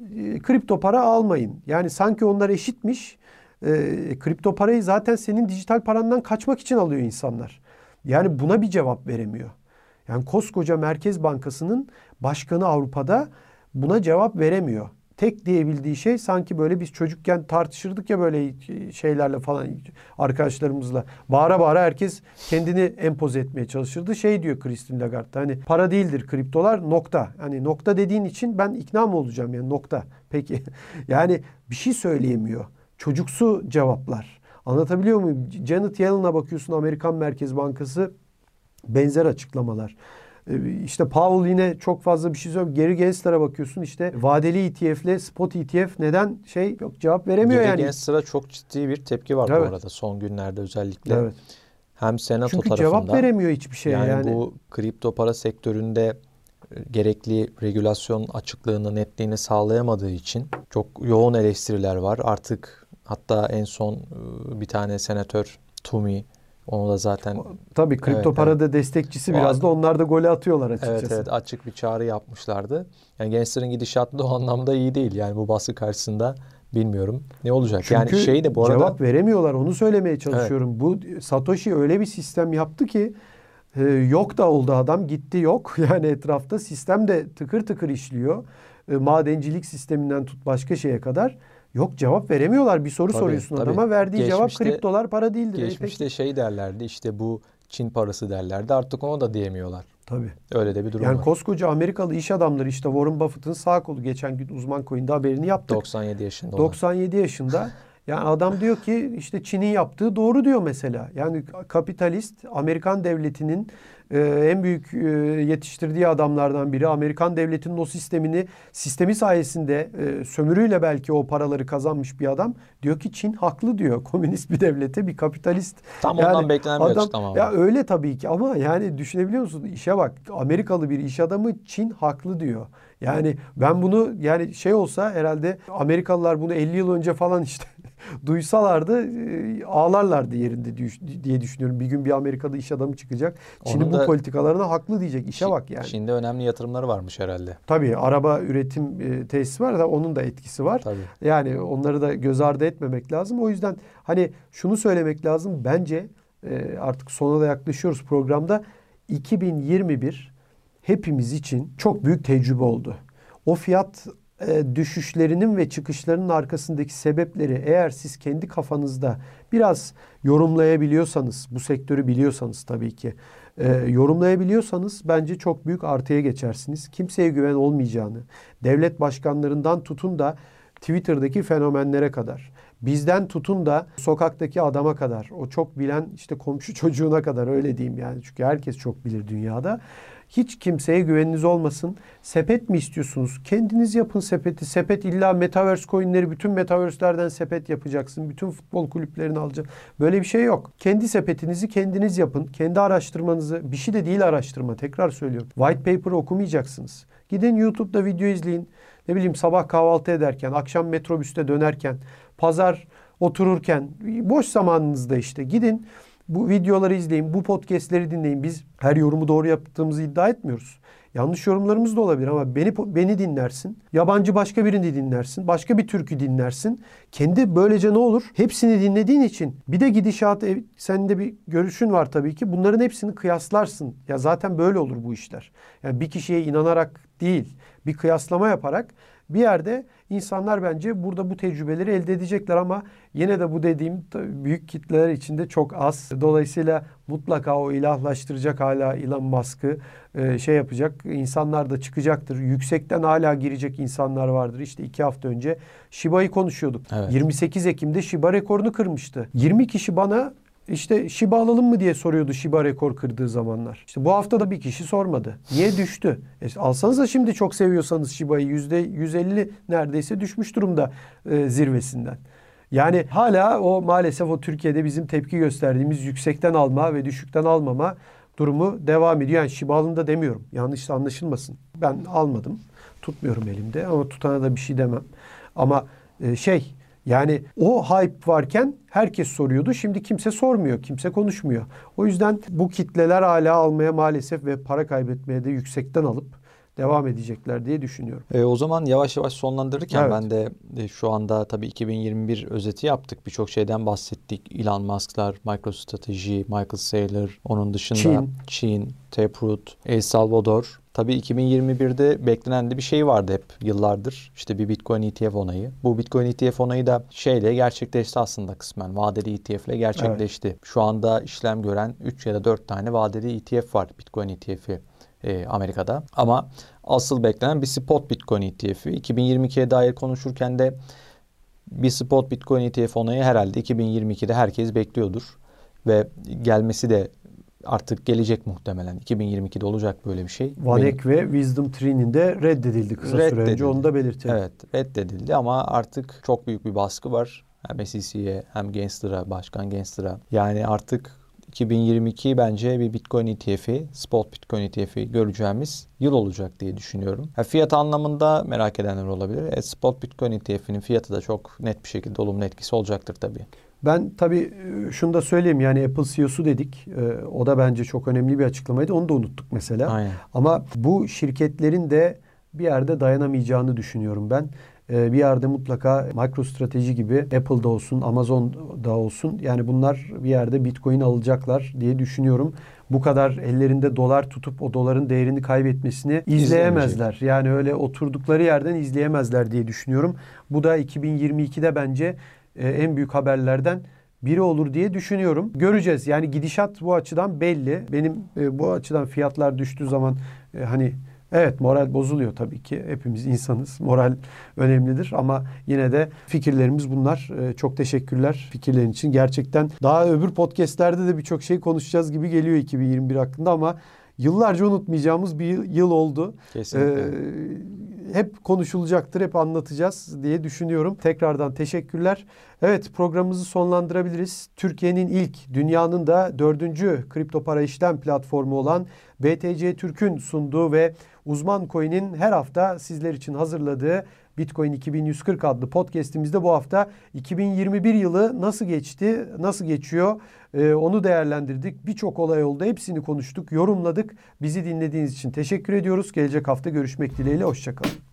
E, kripto para almayın. Yani sanki onlar eşitmiş. E, kripto parayı zaten senin dijital parandan kaçmak için alıyor insanlar. Yani buna bir cevap veremiyor. Yani koskoca Merkez Bankası'nın başkanı Avrupa'da buna cevap veremiyor. Tek diyebildiği şey sanki böyle biz çocukken tartışırdık ya böyle şeylerle falan arkadaşlarımızla. Bağıra bağıra herkes kendini empoze etmeye çalışırdı. Şey diyor Christine Lagarde hani para değildir kriptolar nokta. Hani nokta dediğin için ben ikna mı olacağım yani nokta. Peki yani bir şey söyleyemiyor. Çocuksu cevaplar. Anlatabiliyor muyum? Janet Yellen'a bakıyorsun Amerikan Merkez Bankası benzer açıklamalar. Ee, işte Powell yine çok fazla bir şey söylüyor. Geri Gensler'a bakıyorsun işte vadeli ETF'le spot ETF neden şey yok cevap veremiyor Geri yani. Gensler'a çok ciddi bir tepki var Evet. bu arada son günlerde özellikle. Evet. Hem senato Çünkü tarafından. cevap veremiyor hiçbir şeye yani, yani. bu kripto para sektöründe e, gerekli regülasyon açıklığını, netliğini sağlayamadığı için çok yoğun eleştiriler var. Artık hatta en son e, bir tane senatör Tumi onu da zaten Tabii kripto Evet, parada destekçisi O biraz adam- da onlar da gole atıyorlar açıkçası. evet evet açık bir çağrı yapmışlardı. Yani gençlerin gidişatı da o anlamda iyi değil. Yani bu baskı karşısında bilmiyorum ne olacak. Çünkü yani şey de bu arada cevap veremiyorlar. Onu söylemeye çalışıyorum. Bu Satoshi öyle bir sistem yaptı ki e, yok da oldu adam gitti yok. Yani etrafta sistem de tıkır tıkır işliyor. E, madencilik sisteminden tut başka şeye kadar. Yok cevap veremiyorlar. Bir soru Tabii, soruyorsun tabii. adama verdiği cevap Geçmişte- kriptolar para değildir. E, geçmişte peki. şey derlerdi işte bu Çin parası derlerdi. Artık onu da diyemiyorlar. Tabii. Öyle de bir durum Yani var. koskoca Amerikalı iş adamları işte Warren Buffett'ın sağ kolu geçen gün uzman coin'de haberini yaptık. 97 yaşında olan. 97 yaşında. Yani adam diyor ki işte Çin'in yaptığı doğru diyor mesela. Yani kapitalist Amerikan devletinin e, en büyük e, yetiştirdiği adamlardan biri. Amerikan devletinin o sistemini sistemi sayesinde e, sömürüyle belki o paraları kazanmış bir adam. Diyor ki Çin haklı diyor. Komünist bir devlete bir kapitalist. Tam ondan beklenen bir açıklama Ya var. öyle tabii ki ama yani düşünebiliyor musun? İşe bak. Amerikalı bir iş adamı Çin haklı diyor. Yani ben bunu yani şey olsa herhalde Amerikalılar bunu 50 yıl önce falan işte duysalardı e, ağlarlardı yerinde diye- düşünüyorum. Bir gün bir Amerikalı iş adamı çıkacak. Çin'in bu politikalarına haklı diyecek. İşe bak yani. Çin'de önemli yatırımları varmış herhalde. Tabii araba üretim e, tesisi var da onun da etkisi var. Tabii. Yani onları da göz ardı etmemek lazım. O yüzden hani şunu söylemek lazım. Bence e, artık sona da yaklaşıyoruz programda. 2021 hepimiz için çok büyük tecrübe oldu. O fiyat e, düşüşlerinin ve çıkışlarının arkasındaki sebepleri eğer siz kendi kafanızda biraz yorumlayabiliyorsanız, bu sektörü biliyorsanız tabii ki e, yorumlayabiliyorsanız bence çok büyük artıya geçersiniz. Kimseye güven olmayacağını, devlet başkanlarından tutun da Twitter'daki fenomenlere kadar, bizden tutun da sokaktaki adama kadar, o çok bilen işte komşu çocuğuna kadar öyle diyeyim yani. Çünkü herkes çok bilir dünyada. Hiç kimseye güveniniz olmasın. Sepet mi istiyorsunuz? Kendiniz yapın sepeti. Sepet illa Metaverse coinleri bütün Metaverse'lerden sepet yapacaksın. Bütün futbol kulüplerini alacaksın. Böyle bir şey yok. Kendi sepetinizi kendiniz yapın. Kendi araştırmanızı, bir şey de değil araştırma. Tekrar söylüyorum. White paper okumayacaksınız. Gidin YouTube'da video izleyin. Ne bileyim sabah kahvaltı ederken, akşam metrobüste dönerken, pazar otururken, boş zamanınızda işte gidin bu videoları izleyin, bu podcastleri dinleyin. Biz her yorumu doğru yaptığımızı iddia etmiyoruz. Yanlış yorumlarımız da olabilir ama beni beni dinlersin. Yabancı başka birini dinlersin. Başka bir türkü dinlersin. Kendi böylece ne olur? Hepsini dinlediğin için bir de gidişat ev- senin de bir görüşün var tabii ki. Bunların hepsini kıyaslarsın. Ya zaten böyle olur bu işler. Yani bir kişiye inanarak değil, bir kıyaslama yaparak bir yerde insanlar bence burada bu tecrübeleri elde edecekler ama yine de bu dediğim büyük kitleler içinde çok az. Dolayısıyla mutlaka o ilahlaştıracak hala Elon Musk'ı e, şey yapacak insanlar da çıkacaktır. Yüksekten hala girecek insanlar vardır. İşte iki hafta önce Shiba'yı konuşuyorduk. Evet. 28 Ekim'de Shiba rekorunu kırmıştı. 20 kişi bana işte Shiba alalım mı diye soruyordu Shiba rekor kırdığı zamanlar. İşte bu hafta da bir kişi sormadı. Niye düştü? E, alsanız da şimdi çok seviyorsanız yüzde 150 neredeyse düşmüş durumda e, zirvesinden. Yani hala o maalesef o Türkiye'de bizim tepki gösterdiğimiz yüksekten alma ve düşükten almama durumu devam ediyor. Yani Shiba'nın da demiyorum. Yanlış anlaşılmasın. Ben almadım. Tutmuyorum elimde ama tutana da bir şey demem. Ama e, şey yani o hype varken herkes soruyordu. Şimdi kimse sormuyor, kimse konuşmuyor. O yüzden bu kitleler hala almaya maalesef ve para kaybetmeye de yüksekten alıp devam edecekler diye düşünüyorum. E, o zaman yavaş yavaş sonlandırırken Evet. ben de e, şu anda tabii 2021 özeti yaptık. Birçok şeyden bahsettik. Elon Musk'lar, MicroStrategy, Michael Saylor, onun dışında Çin. Çin, Taproot, El Salvador. Tabii 2021'de beklenen de bir şey vardı hep yıllardır. İşte bir Bitcoin ETF onayı. Bu Bitcoin ETF onayı da şeyle gerçekleşti aslında kısmen. Vadeli ETF ile gerçekleşti. Şu anda işlem gören 3 ya da 4 tane vadeli ETF var Bitcoin ETF'i e, Amerika'da. Ama asıl beklenen bir spot Bitcoin ETF'i. 2022'ye dair konuşurken de bir spot Bitcoin ETF onayı herhalde 2022'de herkes bekliyordur. Ve gelmesi de artık gelecek muhtemelen. 2022'de olacak böyle bir şey. Vanek ve Wisdom Tree'nin de reddedildi kısa süre önce. Reddedildi. Onu da belirtelim. Evet reddedildi ama artık çok büyük bir baskı var. Hem SEC'ye hem Gensler'a, Başkan Gensler'a. Yani artık 2022 bence bir Bitcoin ETF'i, spot Bitcoin ETF'i göreceğimiz yıl olacak diye düşünüyorum. Ha, fiyat anlamında merak edenler olabilir. E, spot Bitcoin ETF'inin fiyatı da çok net bir şekilde olumlu etkisi olacaktır tabii. Ben tabii e, şunu da söyleyeyim yani Apple CEO'su dedik. E, o da bence çok önemli bir açıklamaydı. Onu da unuttuk mesela. Aynen. Ama bu şirketlerin de bir yerde dayanamayacağını düşünüyorum ben. E, bir yerde mutlaka MicroStrateji gibi Apple'da olsun, Amazon'da olsun yani bunlar bir yerde Bitcoin alacaklar diye düşünüyorum. Bu kadar ellerinde dolar tutup o doların değerini kaybetmesini izleyemezler. Yani öyle oturdukları yerden izleyemezler diye düşünüyorum. Bu da 2022'de bence en büyük haberlerden biri olur diye düşünüyorum. Göreceğiz. Yani gidişat bu açıdan belli. Benim e, bu açıdan fiyatlar düştüğü zaman e, hani evet moral bozuluyor tabii ki. Hepimiz insanız. Moral önemlidir ama yine de fikirlerimiz bunlar. E, çok teşekkürler fikirlerin için. Gerçekten daha öbür podcastlerde de birçok şey konuşacağız gibi geliyor 2021 hakkında ama yıllarca unutmayacağımız bir yıl oldu. Kesinlikle. Ee, hep konuşulacaktır, hep anlatacağız diye düşünüyorum. Tekrardan teşekkürler. Evet programımızı sonlandırabiliriz. Türkiye'nin ilk, dünyanın da dördüncü kripto para işlem platformu olan BTC Türk'ün sunduğu ve Uzman Coin'in her hafta sizler için hazırladığı Bitcoin 2140 adlı podcast'imizde bu hafta 2021 yılı nasıl geçti, nasıl geçiyor ee, onu değerlendirdik. Birçok olay oldu. Hepsini konuştuk, yorumladık. Bizi dinlediğiniz için teşekkür ediyoruz. Gelecek hafta görüşmek dileğiyle. Hoşçakalın.